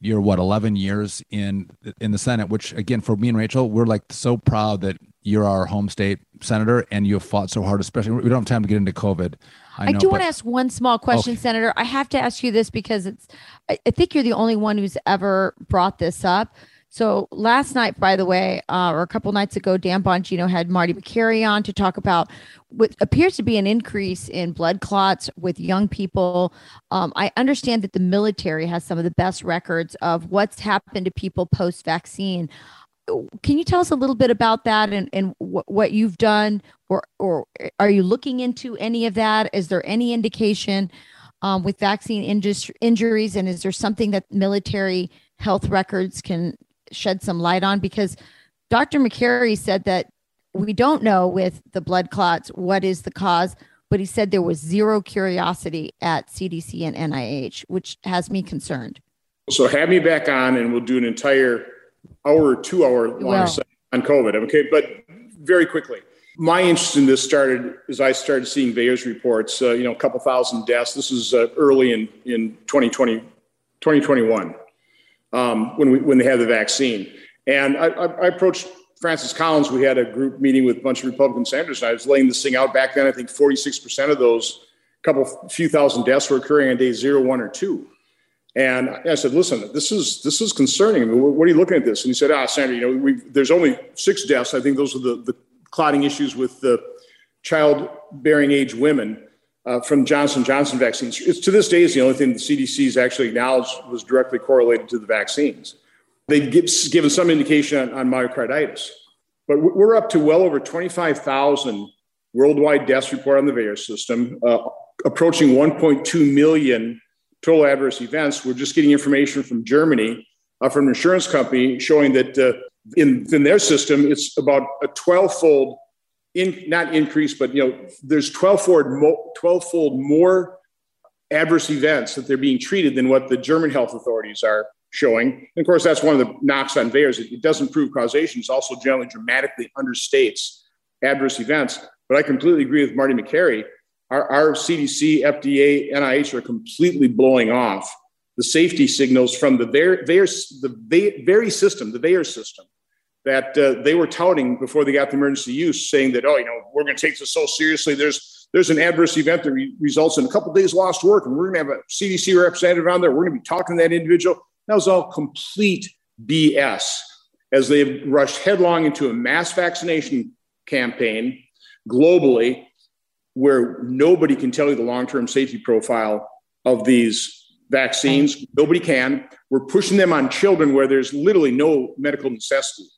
you're what 11 years in in the senate which again for me and rachel we're like so proud that you're our home state senator and you have fought so hard especially we don't have time to get into covid I, know, do but- want to ask one small question, Okay. Senator. I have to ask you this because it's, I, I think you're the only one who's ever brought this up. So last night, by the way, uh, or a couple nights ago, Dan Bongino had Marty Makary on to talk about what appears to be an increase in blood clots with young people. Um, I understand that the military has some of the best records of what's happened to people post vaccine. Can you tell us a little bit about that and, and wh- what you've done or or are you looking into any of that? Is there any indication um, with vaccine injuries, and is there something that military health records can shed some light on? Because Dr. Makary said that we don't know with the blood clots what is the cause, but he said there was zero curiosity at CDC and NIH, which has me concerned. So have me back on, and we'll do an entire hour, two hour long session on COVID. Okay, but very quickly, my interest in this started as I started seeing VAERS reports. Uh, you know, a couple thousand deaths. This is uh, early in in 2020, 2021, um, when we when they had the vaccine, and I, I, I approached. Francis Collins, we had a group meeting with a bunch of Republican senators, and I was laying this thing out back then. I think 46% of those, couple few thousand deaths were occurring on day zero, one, or two. And I said, listen, this is this is concerning. I mean, what are you looking at this? And he said, ah, Senator, you know, there's only six deaths. I think those are the, the clotting issues with the childbearing age women uh, from Johnson Johnson vaccines. It's to this day is the only thing the CDC's actually acknowledged was directly correlated to the vaccines. They've give, given some indication on, on myocarditis, but we're up to well over 25,000 worldwide deaths reported on the VAERS system, uh, approaching 1.2 million total adverse events. We're just getting information from Germany, uh, from an insurance company, showing that uh, in, in their system, it's about a 12 fold, in, not increase, but you know, there's 12 fold, mo- 12 fold more adverse events that they're being treated than what the German health authorities are showing. And of course, that's one of the knocks on VAERS. It, it doesn't prove causation. It's also generally dramatically understates adverse events. But I completely agree with Marty Makary our, our CDC, FDA, NIH are completely blowing off the safety signals from the very, the very system, the VAERS system, that uh, they were touting before they got the emergency use, saying that, oh, you know, we're going to take this so seriously. There's there's an adverse event that re- results in a couple days lost work, and we're going to have a CDC representative on there. We're going to be talking to that individual. That was all complete BS as they rushed headlong into a mass vaccination campaign globally where nobody can tell you the long-term safety profile of these vaccines. Nobody can. We're pushing them on children where there's literally no medical necessity.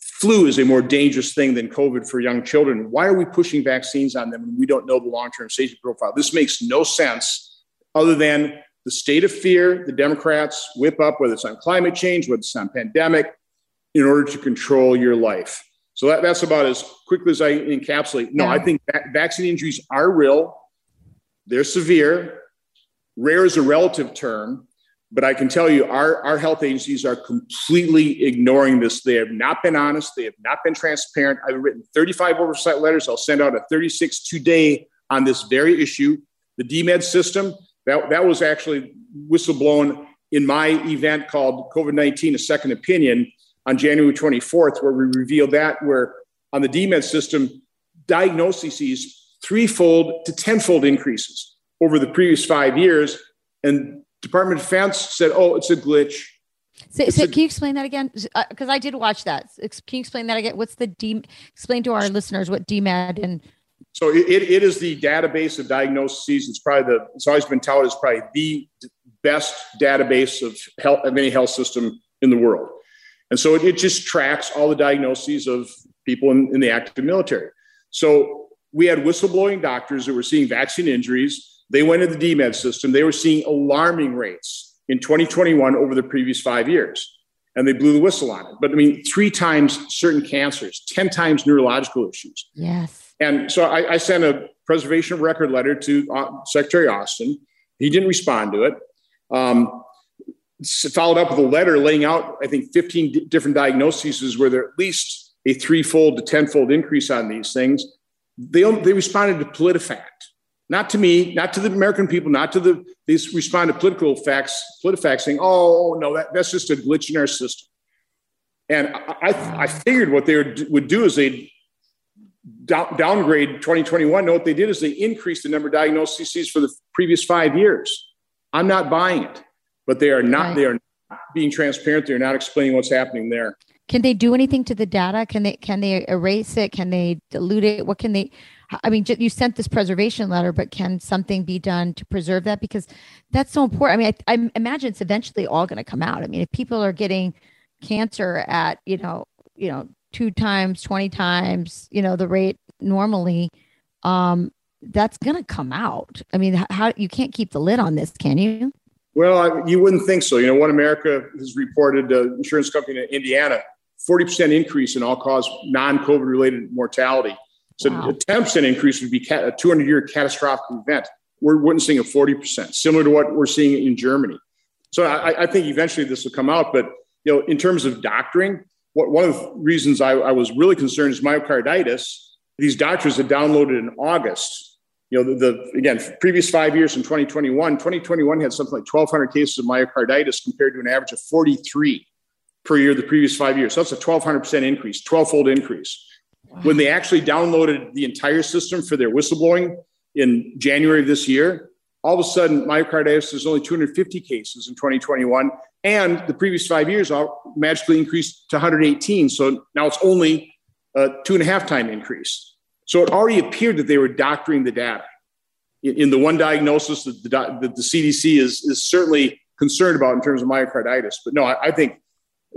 flu is a more dangerous thing than COVID for young children. Why are we pushing vaccines on them when we don't know the long term safety profile? This makes no sense other than the state of fear the Democrats whip up, whether it's on climate change, whether it's on pandemic, in order to control your life. So that, that's about as quickly as I encapsulate. No, yeah. I think va- vaccine injuries are real, they're severe. Rare is a relative term. But I can tell you, our, our health agencies are completely ignoring this. They have not been honest. They have not been transparent. I've written 35 oversight letters. I'll send out a 36 today on this very issue. The DMED system, that, that was actually whistleblown in my event called COVID 19 A Second Opinion on January 24th, where we revealed that, where on the DMED system, diagnoses threefold to tenfold increases over the previous five years. And Department of Defense said, "Oh, it's a glitch." So, so a, can you explain that again? Because uh, I did watch that. Can you explain that again? What's the D? Explain to our listeners what DMED and. So it, it is the database of diagnoses. It's probably the. It's always been touted as probably the best database of health of any health system in the world, and so it, it just tracks all the diagnoses of people in, in the active military. So we had whistleblowing doctors that were seeing vaccine injuries they went into the DMED system. They were seeing alarming rates in 2021 over the previous five years. And they blew the whistle on it. But I mean, three times certain cancers, 10 times neurological issues. Yes. And so I, I sent a preservation of record letter to uh, Secretary Austin. He didn't respond to it. Um, followed up with a letter laying out, I think, 15 d- different diagnoses where there at least a threefold to tenfold increase on these things. They, they responded to PolitiFact not to me, not to the American people, not to the these respond to political facts, PolitiFact saying, oh, "Oh no, that, that's just a glitch in our system." And I, I, I figured what they would do is they downgrade 2021. No, what they did is they increased the number of diagnoses for the previous five years. I'm not buying it, but they are not. Right. They are not being transparent. They're not explaining what's happening there. Can they do anything to the data? Can they can they erase it? Can they dilute it? What can they? I mean, you sent this preservation letter, but can something be done to preserve that? Because that's so important. I mean, I, I imagine it's eventually all going to come out. I mean, if people are getting cancer at, you know, you know, two times, 20 times, you know, the rate normally, um, that's going to come out. I mean, how you can't keep the lid on this, can you? Well, I, you wouldn't think so. You know, One America has reported, uh, insurance company in Indiana, 40% increase in all cause non-COVID related mortality so wow. a 10% increase would be a 200 year catastrophic event. We're witnessing a 40%, similar to what we're seeing in Germany. So I, I think eventually this will come out. But you know, in terms of doctoring, what, one of the reasons I, I was really concerned is myocarditis. These doctors had downloaded in August. You know, the, the again, previous five years in 2021, 2021 had something like 1,200 cases of myocarditis compared to an average of 43 per year the previous five years. So that's a 1,200% increase, 12 fold increase. When they actually downloaded the entire system for their whistleblowing in January of this year, all of a sudden myocarditis is only 250 cases in 2021, and the previous five years magically increased to 118. So now it's only a two and a half time increase. So it already appeared that they were doctoring the data. In, the one diagnosis that the, that the CDC is, is certainly concerned about in terms of myocarditis. But no, I, I think,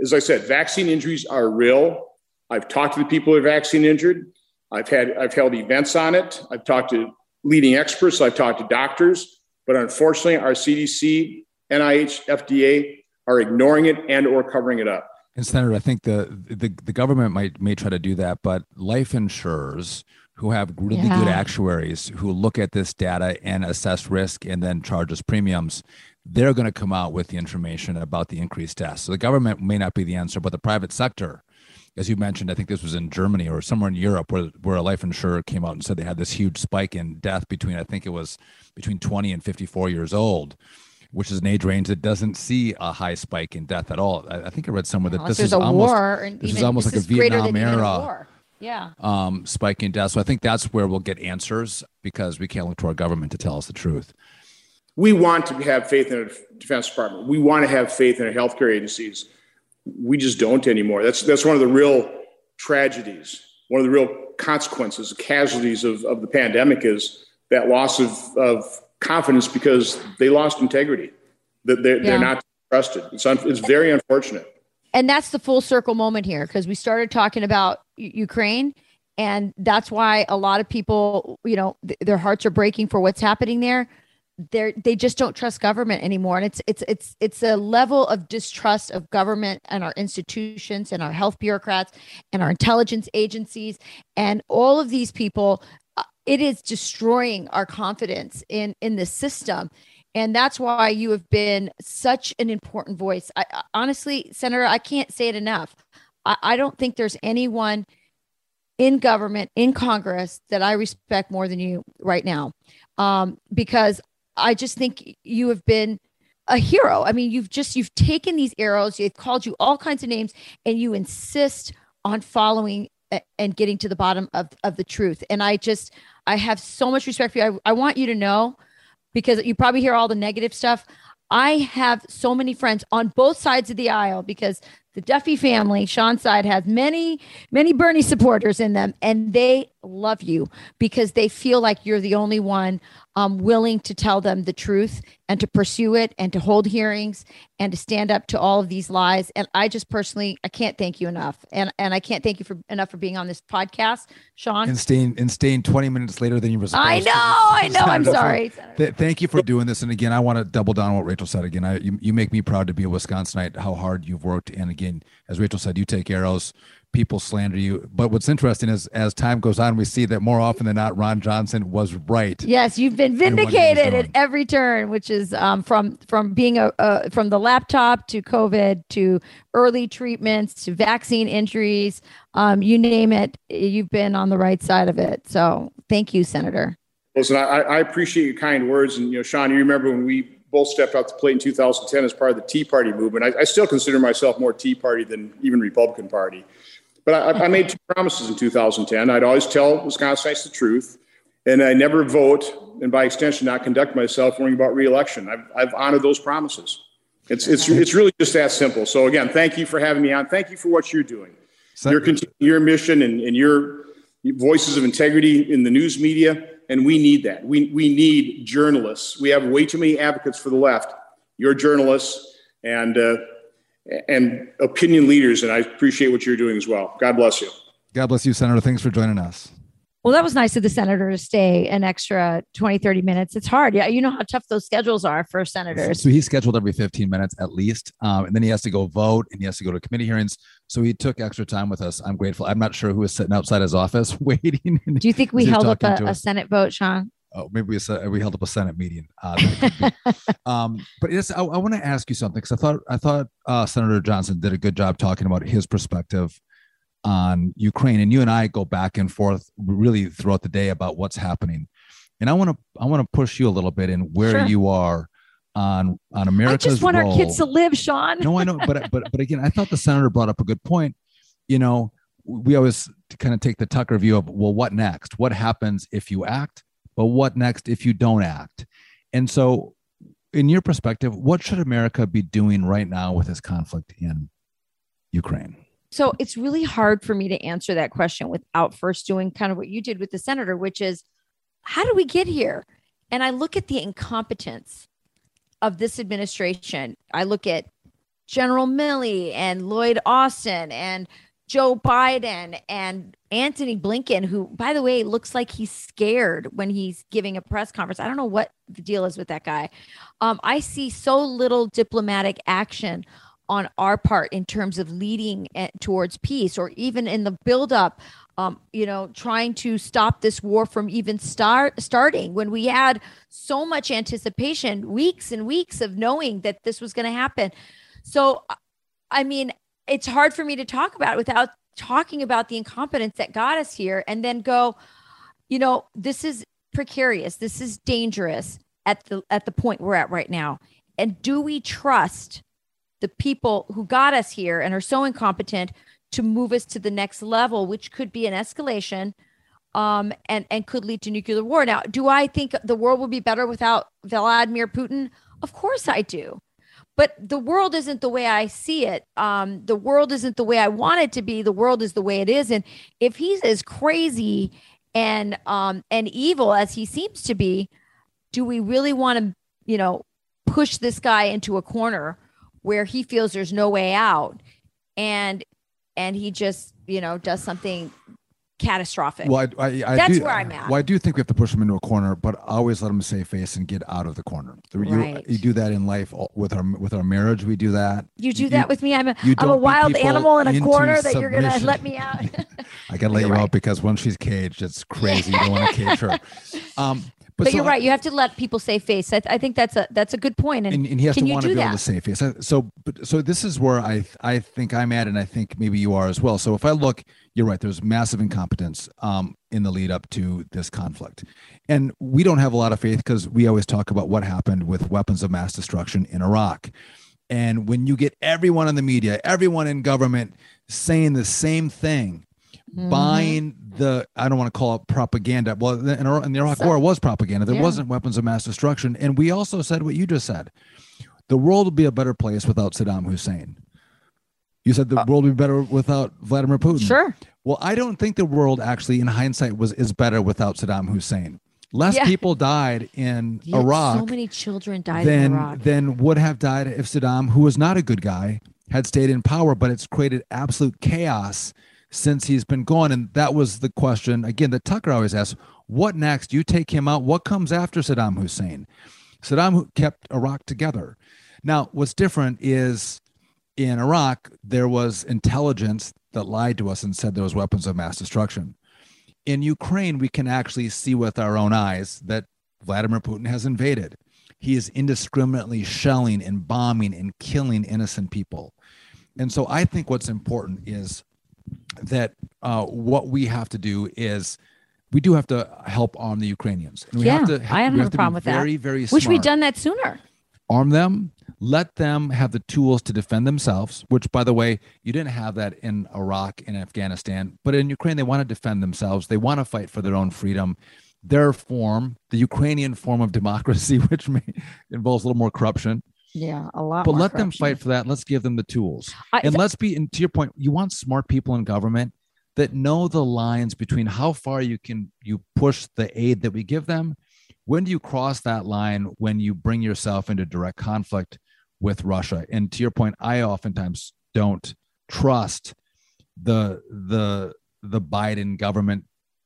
as I said, vaccine injuries are real. I've talked to the people who are vaccine injured. I've had I've held events on it. I've talked to leading experts. I've talked to doctors. But unfortunately, our CDC, NIH, FDA are ignoring it and or covering it up. And Senator, I think the, the the government might may try to do that, but life insurers who have really yeah. good actuaries who look at this data and assess risk and then charge us premiums, they're going to come out with the information about the increased deaths. So the government may not be the answer, but the private sector as you mentioned, I think this was in Germany or somewhere in Europe where, where a life insurer came out and said they had this huge spike in death between, I think it was between 20 and 54 years old, which is an age range that doesn't see a high spike in death at all. I, I think I read somewhere that this is almost, war, this is almost like a Vietnam era yeah. um, spike in death. So I think that's where we'll get answers because we can't look to our government to tell us the truth. We want to have faith in a defense department. We want to have faith in our healthcare agencies we just don't anymore. That's that's one of the real tragedies. One of the real consequences, casualties of, of the pandemic is that loss of, of confidence because they lost integrity. That they're, yeah. they're not trusted. It's, un, it's very unfortunate. And that's the full circle moment here because we started talking about Ukraine and that's why a lot of people you know th- their hearts are breaking for what's happening there. They're they just don't trust government anymore and it's it's it's it's a level of distrust of government and our institutions and our health bureaucrats and our intelligence agencies and all of these people. Uh, it is destroying our confidence in in the system and that's why you have been such an important voice I, honestly senator i can't say it enough I, I don't think there's anyone in government in congress that i respect more than you right now um, because I just think you have been a hero. I mean, you've just you've taken these arrows, they've called you all kinds of names, and you insist on following and getting to the bottom of, of the truth. And I just I have so much respect for you. I, I want you to know because you probably hear all the negative stuff. I have so many friends on both sides of the aisle because the Duffy family, Sean's side, has many, many Bernie supporters in them, and they love you because they feel like you're the only one um, willing to tell them the truth and to pursue it and to hold hearings and to stand up to all of these lies. And I just personally, I can't thank you enough, and and I can't thank you for enough for being on this podcast, Sean. And staying and staying twenty minutes later than you were supposed I know, to. I know. I'm sorry. Th- thank you for doing this. And again, I want to double down on what Rachel said. Again, I, you you make me proud to be a Wisconsinite. How hard you've worked, and again, as Rachel said, you take arrows people slander you. But what's interesting is as time goes on, we see that more often than not, Ron Johnson was right. Yes, you've been vindicated at every turn, which is um, from from being a uh, from the laptop to COVID to early treatments to vaccine injuries, um, you name it, you've been on the right side of it. So thank you, Senator. Listen, I, I appreciate your kind words, and you know, Sean, you remember when we both stepped out to plate in 2010 as part of the Tea Party movement. I, I, still consider myself more Tea Party than even Republican Party. But I, I made two promises in 2010. I'd always tell Wisconsinites the truth, and I never vote, and by extension, not conduct myself worrying about reelection. I've, I've honored those promises. It's, it's, it's really just that simple. So, again, thank you for having me on. Thank you for what you're doing. Your, your mission and, and your voices of integrity in the news media, and we need that. We, we need journalists. We have way too many advocates for the left. You're journalists, and uh, and opinion leaders. And I appreciate what you're doing as well. God bless you. God bless you, Senator. Thanks for joining us. Well, that was nice of the senator to stay an extra 20, 30 minutes. It's hard. Yeah. You know how tough those schedules are for senators. So he's scheduled every 15 minutes at least. Um, and then he has to go vote and he has to go to committee hearings. So he took extra time with us. I'm grateful. I'm not sure who was sitting outside his office waiting. Do you think we held up a, a Senate vote, Sean? Oh, maybe we, we held up a Senate meeting. Uh, um, but yes, I, I want to ask you something because I thought I thought uh, Senator Johnson did a good job talking about his perspective on Ukraine, and you and I go back and forth really throughout the day about what's happening. And I want to I want to push you a little bit in where sure. you are on on America's. I just want role. our kids to live, Sean. no, I know, but but but again, I thought the senator brought up a good point. You know, we always kind of take the Tucker view of well, what next? What happens if you act? But what next if you don't act? And so, in your perspective, what should America be doing right now with this conflict in Ukraine? So it's really hard for me to answer that question without first doing kind of what you did with the senator, which is how do we get here? And I look at the incompetence of this administration. I look at General Milley and Lloyd Austin and Joe Biden and Antony Blinken, who, by the way, looks like he's scared when he's giving a press conference. I don't know what the deal is with that guy. Um, I see so little diplomatic action on our part in terms of leading towards peace or even in the buildup um, you know, trying to stop this war from even start starting when we had so much anticipation, weeks and weeks of knowing that this was going to happen. So, I mean, it's hard for me to talk about without talking about the incompetence that got us here and then go, you know, this is precarious. This is dangerous at the at the point we're at right now. And do we trust the people who got us here and are so incompetent to move us to the next level, which could be an escalation um, and, and could lead to nuclear war. Now, do I think the world would be better without Vladimir Putin? Of course I do but the world isn't the way I see it. Um, the world isn't the way I want it to be. The world is the way it is. And if he's as crazy and um, and evil as he seems to be, do we really want to, you know, push this guy into a corner where he feels there's no way out? and and he just you know does something catastrophic. Well, I, I, I That's do, where I'm at. Well, I do think we have to push them into a corner, but I always let them save face and get out of the corner. You, Right. you do that in life with our with our marriage. We do that. you do that with me. I'm a, you I'm a wild animal in a corner that you're gonna let me out. I gotta let You're you right. out because once she's caged, it's crazy. You don't want to cage her. Um, but so you're I- right. You have to let people save face. I, I think that's a that's a good point. And, and, and he has can to want to be able that? to save face. So- So, but so this is where I I think I'm at, and I think maybe you are as well. So if I look, you're right. There's massive incompetence um, in the lead up to this conflict, and we don't have a lot of faith because we always talk about what happened with weapons of mass destruction in Iraq. And when you get everyone in the media, everyone in government saying the same thing, Mhm. buying the I don't want to call it propaganda. Well, in, in the Iraq So- War, was propaganda. There Yeah. wasn't weapons of mass destruction, and we also said what you just said. The world would be a better place without Saddam Hussein. You said the world would be better without Vladimir Putin. Uh, Sure. Well, I don't think the world actually, in hindsight, was is better without Saddam Hussein. Less Yeah. people died in Yeah, Iraq So many children died in than Iraq. than would have died if Saddam, who was not a good guy, had stayed in power. But it's created absolute chaos since he's been gone. And that was the question again that Tucker always asks: What next? You take him out. What comes after Saddam Hussein? Saddam kept Iraq together. Now, what's different is in Iraq there was intelligence that lied to us and said there was weapons of mass destruction. In Ukraine, we can actually see with our own eyes that Vladimir Putin has invaded. He is indiscriminately shelling and bombing and killing innocent people. And so I think what's important is that uh, what we have to do is we do have to help arm the Ukrainians. And we have Yeah, to, I have have a to problem be with that. very, very Wish we'd done that sooner. arm them let them have the tools to defend themselves which by the way you didn't have that in iraq and afghanistan but in ukraine they want to defend themselves they want to fight for their own freedom their form the ukrainian form of democracy which may involves a little more corruption Yeah, a lot. but let them fight for that let's give them the tools. I- and let's be and to your point you want smart people in government that know the lines between how far you can you push the aid that we give them. When do you cross that line when you bring yourself into direct conflict with russia? And to your point i oftentimes don't trust the the the biden government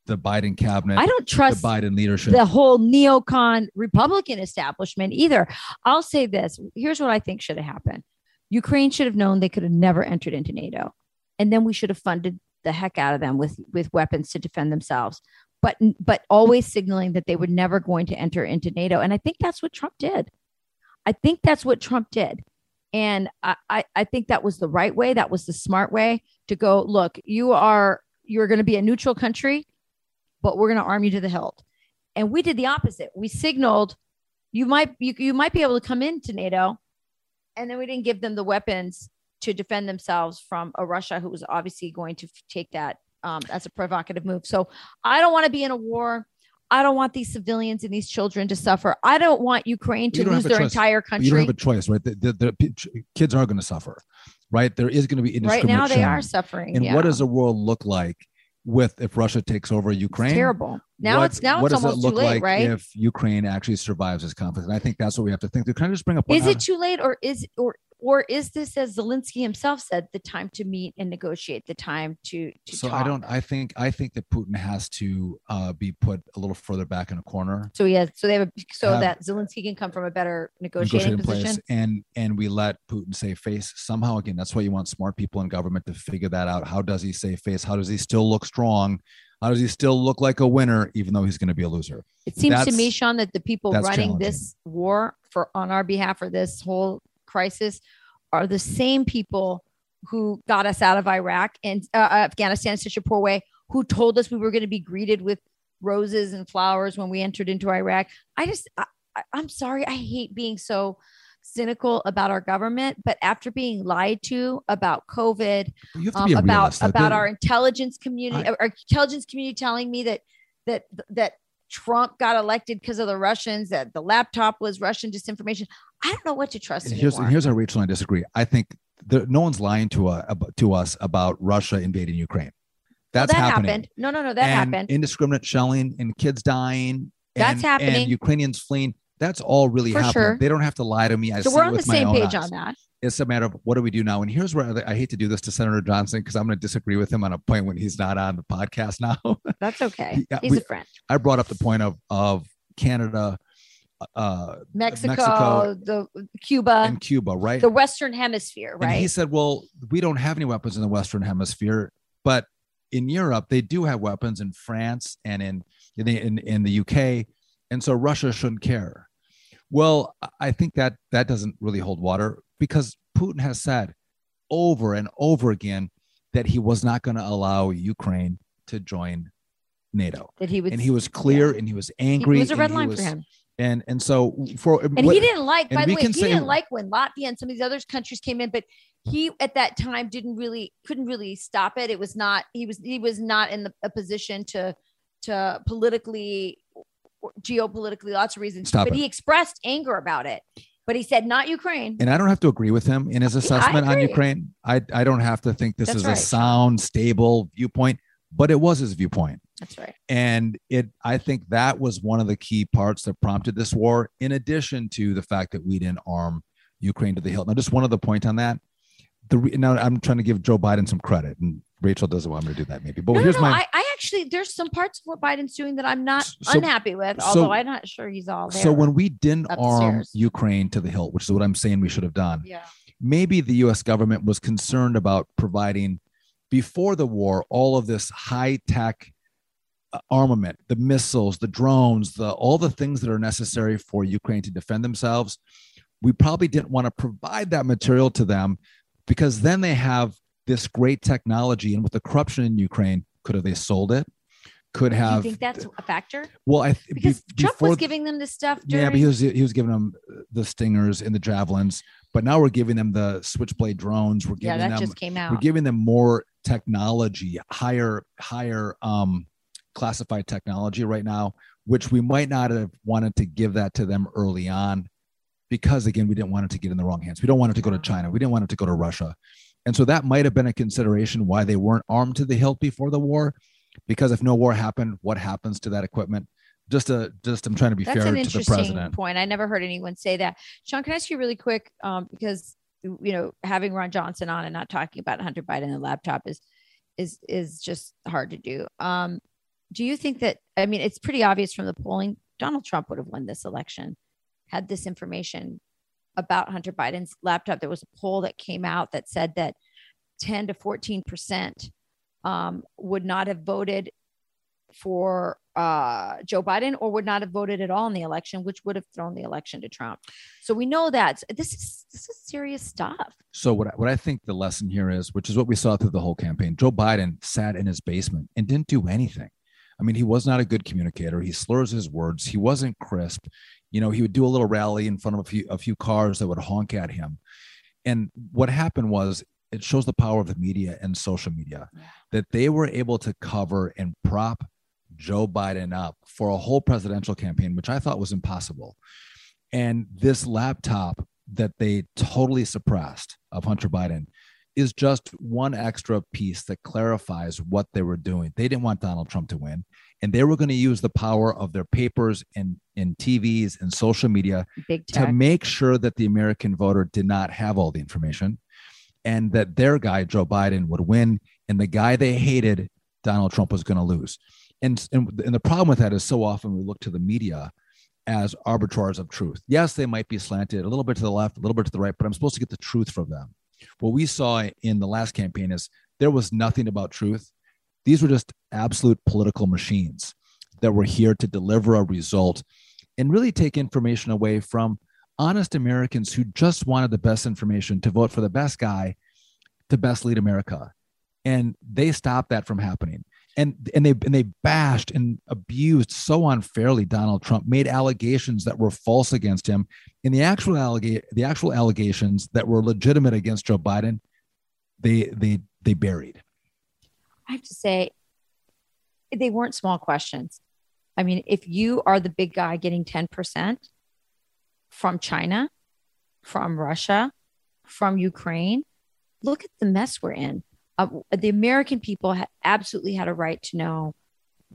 the biden cabinet I don't trust the biden leadership the whole neocon Republican establishment either. I'll say this. Here's what I think should have happened. Ukraine should have known they could have never entered into NATO. And then we should have funded the heck out of them with with weapons to defend themselves. But but always signaling that they were never going to enter into NATO. And I think that's what Trump did. I think that's what Trump did. And I, I, I think that was the right way. That was the smart way to go, look, you are you're going to be a neutral country, but we're going to arm you to the hilt and we did the opposite. We signaled you might you, you might be able to come into NATO, and then we didn't give them the weapons to defend themselves from a Russia who was obviously going to take that um, as a provocative move. So I don't want to be in a war. I don't want these civilians and these children to suffer. I don't want Ukraine to lose their choice. entire country. you don't have a choice right the, the, the kids are going to suffer right there is going to be indiscriminate. Right now, they are suffering. And yeah. what does the world look like with if Russia takes over It's Ukraine? terrible. Now What- it's now what it's does it almost too look late, like right? If Ukraine actually survives this conflict, and I think that's what we have to think. Through. Can I just bring up? Is it too late, or is or or is this, as Zelensky himself said, the time to meet and negotiate, the time to to So talk? I don't. I think. I think that Putin has to uh, be put a little further back in a corner, So yeah, so they have a, so Have- that Zelensky can come from a better negotiating negotiating position. and and we let Putin save face somehow. Again, that's why you want smart people in government to figure that out. How does he save face? How does he still look strong? How does he still look like a winner, even though he's going to be a loser? It seems to me, Sean, that the people that's running this war for on our behalf for this whole crisis are the same people who got us out of Iraq and uh, Afghanistan in such a poor way, who told us we were going to be greeted with roses and flowers when we entered into Iraq. I just, I, I'm sorry, I hate being so cynical about our government, but after being lied to about COVID, to um, about realist. About our intelligence community, I- our intelligence community telling me that that that Trump got elected because of the Russians, that the laptop was Russian disinformation. I don't know what to trust And here's and here's how Rachel and I disagree. I think there, no one's lying to uh, to us about Russia invading Ukraine. Well, That's that happening. happened. No, no, no, that and happened. Indiscriminate shelling and kids dying. That's and, happening. And Ukrainians fleeing. That's all really For happening. sure. They don't have to lie to me. I so we're on the same page eyes. on that. It's a matter of what do we do now? And here's where I, I hate to do this to Senator Johnson because I'm going to disagree with him on a point when he's not on the podcast now. That's okay. Yeah, He's we- a friend. I brought up the point of of Canada, uh, Mexico, Mexico the Cuba, and Cuba, right? the Western Hemisphere, And he said, "Well, we don't have any weapons in the Western Hemisphere, but in Europe they do have weapons in France and in in the, in, in the UK, and so Russia shouldn't care." Well, I- think that that doesn't really hold water because Putin has said over and over again that he was not going to allow Ukraine to join NATO, that he would, and he was clear and he was angry. It was a red line was- for him. And and so for And he didn't like, by the way, he say- didn't like when Latvia and some of these other countries came in, but he at that time didn't really couldn't really stop it. It was not he was he was not in the, a position to to politically geopolitically lots of reasons. Stop but it. he expressed anger about it. But he said not Ukraine. and I don't have to agree with him in his assessment on. Ukraine. I I don't have to think this That's is right, a sound, stable viewpoint, but it was his viewpoint. That's right. And it I think that was one of the key parts that prompted this war, in addition to the fact that we didn't arm Ukraine to the hilt. Now, just one other point on that. The re- now I'm trying to give Joe Biden some credit, and Rachel doesn't want me to do that, maybe. But no, here's no. my I, I actually there's some parts of what Biden's doing that I'm not So- unhappy with, so- although I'm not sure he's all there. so when we didn't arm. Ukraine to the hilt, which is what I'm saying we should have done. yeah. maybe the US government was concerned about providing before the war all of this high tech armament, the missiles, the drones, the all the things that are necessary for Ukraine to defend themselves. We probably didn't want to provide that material to them because then they have this great technology and with the corruption in Ukraine, could have they sold it? Could Do you have think that's a factor? well, I th- Because be- Trump before was giving them this stuff during yeah, but he was he was giving them the stingers and the javelins, but now we're giving them the switchblade drones. We're giving yeah, that them just came out. we're giving them more technology, higher higher um classified technology right now, which we might not have wanted to give that to them early on, because again, we didn't want it to get in the wrong hands. We don't want it to go to China. We didn't want it to go to Russia, and so that might have been a consideration why they weren't armed to the hilt before the war, because if no war happened, what happens to that equipment? Just a just I'm trying to be That's fair an to the interesting president. point. I never heard anyone say that. Sean, can I ask you really quick? Um, because you know, having Ron Johnson on and not talking about Hunter Biden and the laptop is is is just hard to do. Um, do you think that I mean it's pretty obvious from the polling Donald Trump would have won this election had this information about Hunter Biden's laptop. There was a poll that came out that said that 10 to 14 percent um, would not have voted for uh, Joe Biden or would not have voted at all in the election, which would have thrown the election to Trump. So we know that this is this is serious stuff. So what I, what I think the lesson here is, which is what we saw through the whole campaign, Joe Biden sat in his basement and didn't do anything. I mean, he was not a good communicator. He slurs his words. He wasn't crisp. You know, he would do a little rally in front of a few a few cars that would honk at him. And what happened was it shows the power of the media and social media that they were able to cover and prop Joe Biden up for a whole presidential campaign, which I thought was impossible. And this laptop that they totally suppressed of Hunter Biden is just one extra piece that clarifies what they were doing. They didn't want Donald Trump to win, and they were going to use the power of their papers and, and TVs and social media to make sure that the American voter did not have all the information and that their guy, Joe Biden, would win, and the guy they hated, Donald Trump, was going to lose. And, and, and the problem with that is so often we look to the media as arbiters of truth. Yes, they might be slanted a little bit to the left, a little bit to the right, but I'm supposed to get the truth from them. What we saw in the last campaign is there was nothing about truth. These were just absolute political machines that were here to deliver a result and really take information away from honest Americans who just wanted the best information to vote for the best guy to best lead America. And they stopped that from happening. And, and they and they bashed and abused so unfairly Donald Trump, made allegations that were false against him. And the actual allega- the actual allegations that were legitimate against Joe Biden, they they they buried. I have to say, they weren't small questions. I mean, if you are the big guy getting 10% from China, from Russia, from Ukraine, look at the mess we're in. Uh, the American people ha- absolutely had a right to know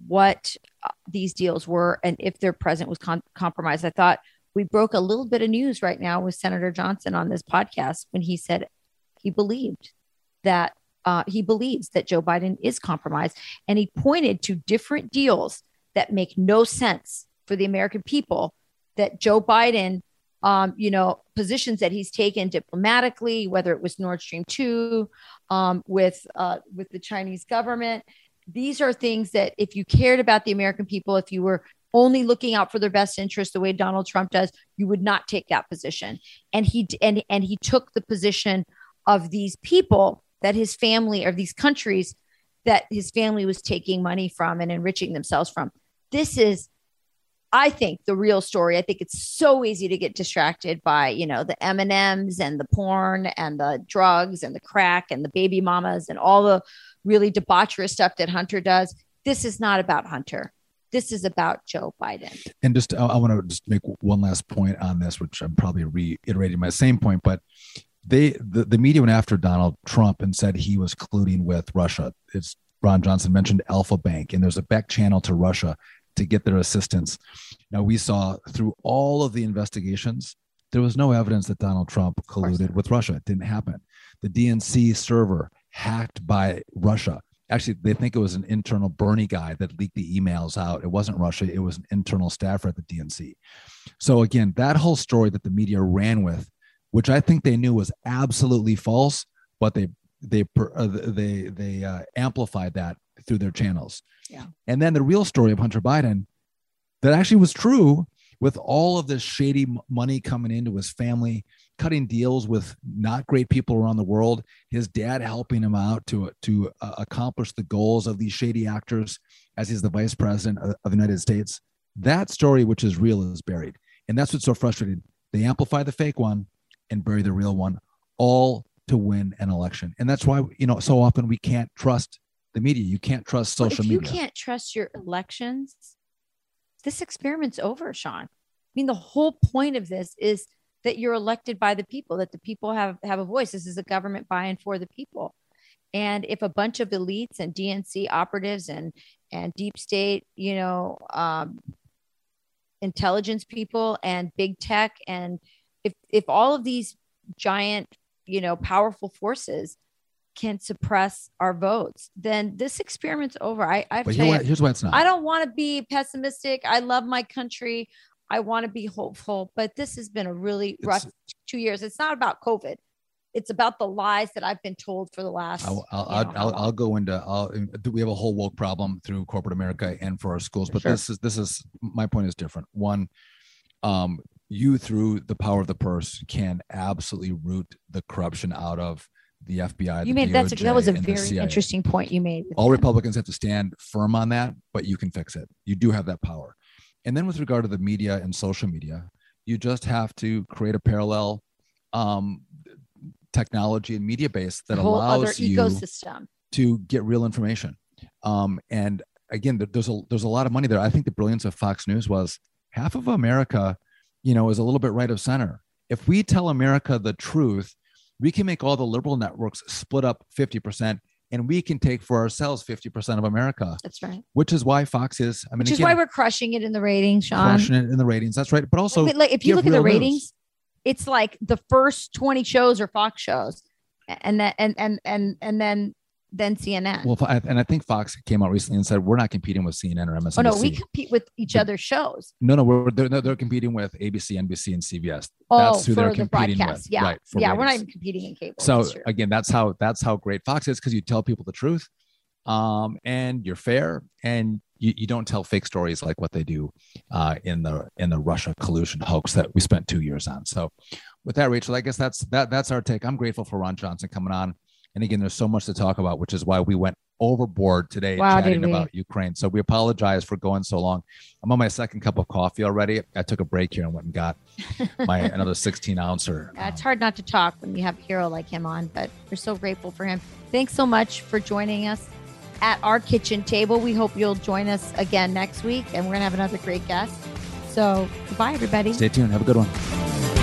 what uh, these deals were and if their president was con- compromised. I thought we broke a little bit of news right now with Senator Johnson on this podcast when he said he believed that uh, he believes that Joe Biden is compromised. And he pointed to different deals that make no sense for the American people that Joe Biden, um, you know, positions that he's taken diplomatically, whether it was Nord Stream 2 um, with, uh, with the Chinese government. These are things that if you cared about the American people, if you were only looking out for their best interest the way Donald Trump does, you would not take that position. And he and and he took the position of these people that his family or these countries that his family was taking money from and enriching themselves from. This is I think the real story. I think it's so easy to get distracted by, you know, the M&Ms and the porn and the drugs and the crack and the baby mamas and all the really debaucherous stuff that Hunter does. This is not about Hunter. This is about Joe Biden. And just, I, I want to just make one last point on this, which I'm probably reiterating my same point, but they, the, the media went after Donald Trump and said he was colluding with Russia. It's Ron Johnson mentioned Alfa Bank, and there's a back channel to Russia to get their assistance. Now, we saw through all of the investigations, there was no evidence that Donald Trump colluded with Russia. It didn't happen. The DNC server hacked by Russia actually they think it was an internal Bernie guy that leaked the emails out. It wasn't Russia, it was an internal staffer at the DNC. So again, that whole story that the media ran with, which I think they knew was absolutely false, but they they uh, they they uh, amplified that through their channels. Yeah. And then the real story of Hunter Biden that actually was true with all of this shady money coming into his family cutting deals with not great people around the world. His dad helping him out to to uh, accomplish the goals of these shady actors as he's the vice president of, of the United States. That story, which is real, is buried, and that's what's so frustrating. They amplify the fake one and bury the real one, all to win an election. And that's why you know so often we can't trust the media. You can't trust social media. If you can't trust your elections, this experiment's over, Sean. I mean, the whole point of this is that you're elected by the people, that the people have have a voice. This is a government by and for the people. And if a bunch of elites and DNC operatives and and deep state, you know, um, intelligence people and big tech, and if if all of these giant, you know, powerful forces can suppress our votes, then this experiment's over. I, I but here's why it's not. I don't want to be pessimistic. I love my country. I want to be hopeful, but this has been a really it's, rough two years. It's not about COVID. It's about the lies that I've been told for the last. I'll I'll, I'll, I'll, I'll, go into. I'll, we have a whole woke problem through corporate America and for our schools, but sure. this is this is my point is different. One, um, you through the power of the purse can absolutely root the corruption out of the FBI. You made that's a, that was a very interesting point you made. All Republicans have to stand firm on that, but you can fix it. You do have that power. And then with regard to the media and social media, you just have to create a parallel um, technology and media base that allows you ecosystem. to get real information. Um, and again, there's a there's a lot of money there. I think the brilliance of Fox News was half of America, you know, is a little bit right of center. If we tell America the truth, we can make all the liberal networks split up 50% and we can take for ourselves 50% of America. That's right. Which is why Fox is, I mean, which is again, why we're crushing it in the ratings, Sean. Crushing it in the ratings. That's right. But also, like if you look at the ratings, news. it's like the first 20 shows are Fox shows. And then, and, and, and, and then than CNN. Well, and I think Fox came out recently and said we're not competing with CNN or MSNBC. Oh no, we compete with each other's shows. No, no, we're they're, they're competing with ABC, NBC, and CBS. Oh, that's who they're the competing broadcast. with. Yeah, right, yeah, ratings. we're not even competing in cable. So again, that's how that's how great Fox is because you tell people the truth, um, and you're fair, and you, you don't tell fake stories like what they do uh, in the in the Russia collusion hoax that we spent two years on. So, with that, Rachel, I guess that's that that's our take. I'm grateful for Ron Johnson coming on. And again, there's so much to talk about, which is why we went overboard today wow, chatting about Ukraine. So we apologize for going so long. I'm on my second cup of coffee already. I took a break here and went and got my another 16 ouncer. Yeah, it's hard not to talk when you have a hero like him on, but we're so grateful for him. Thanks so much for joining us at our kitchen table. We hope you'll join us again next week, and we're gonna have another great guest. So goodbye, everybody. Stay tuned. Have a good one.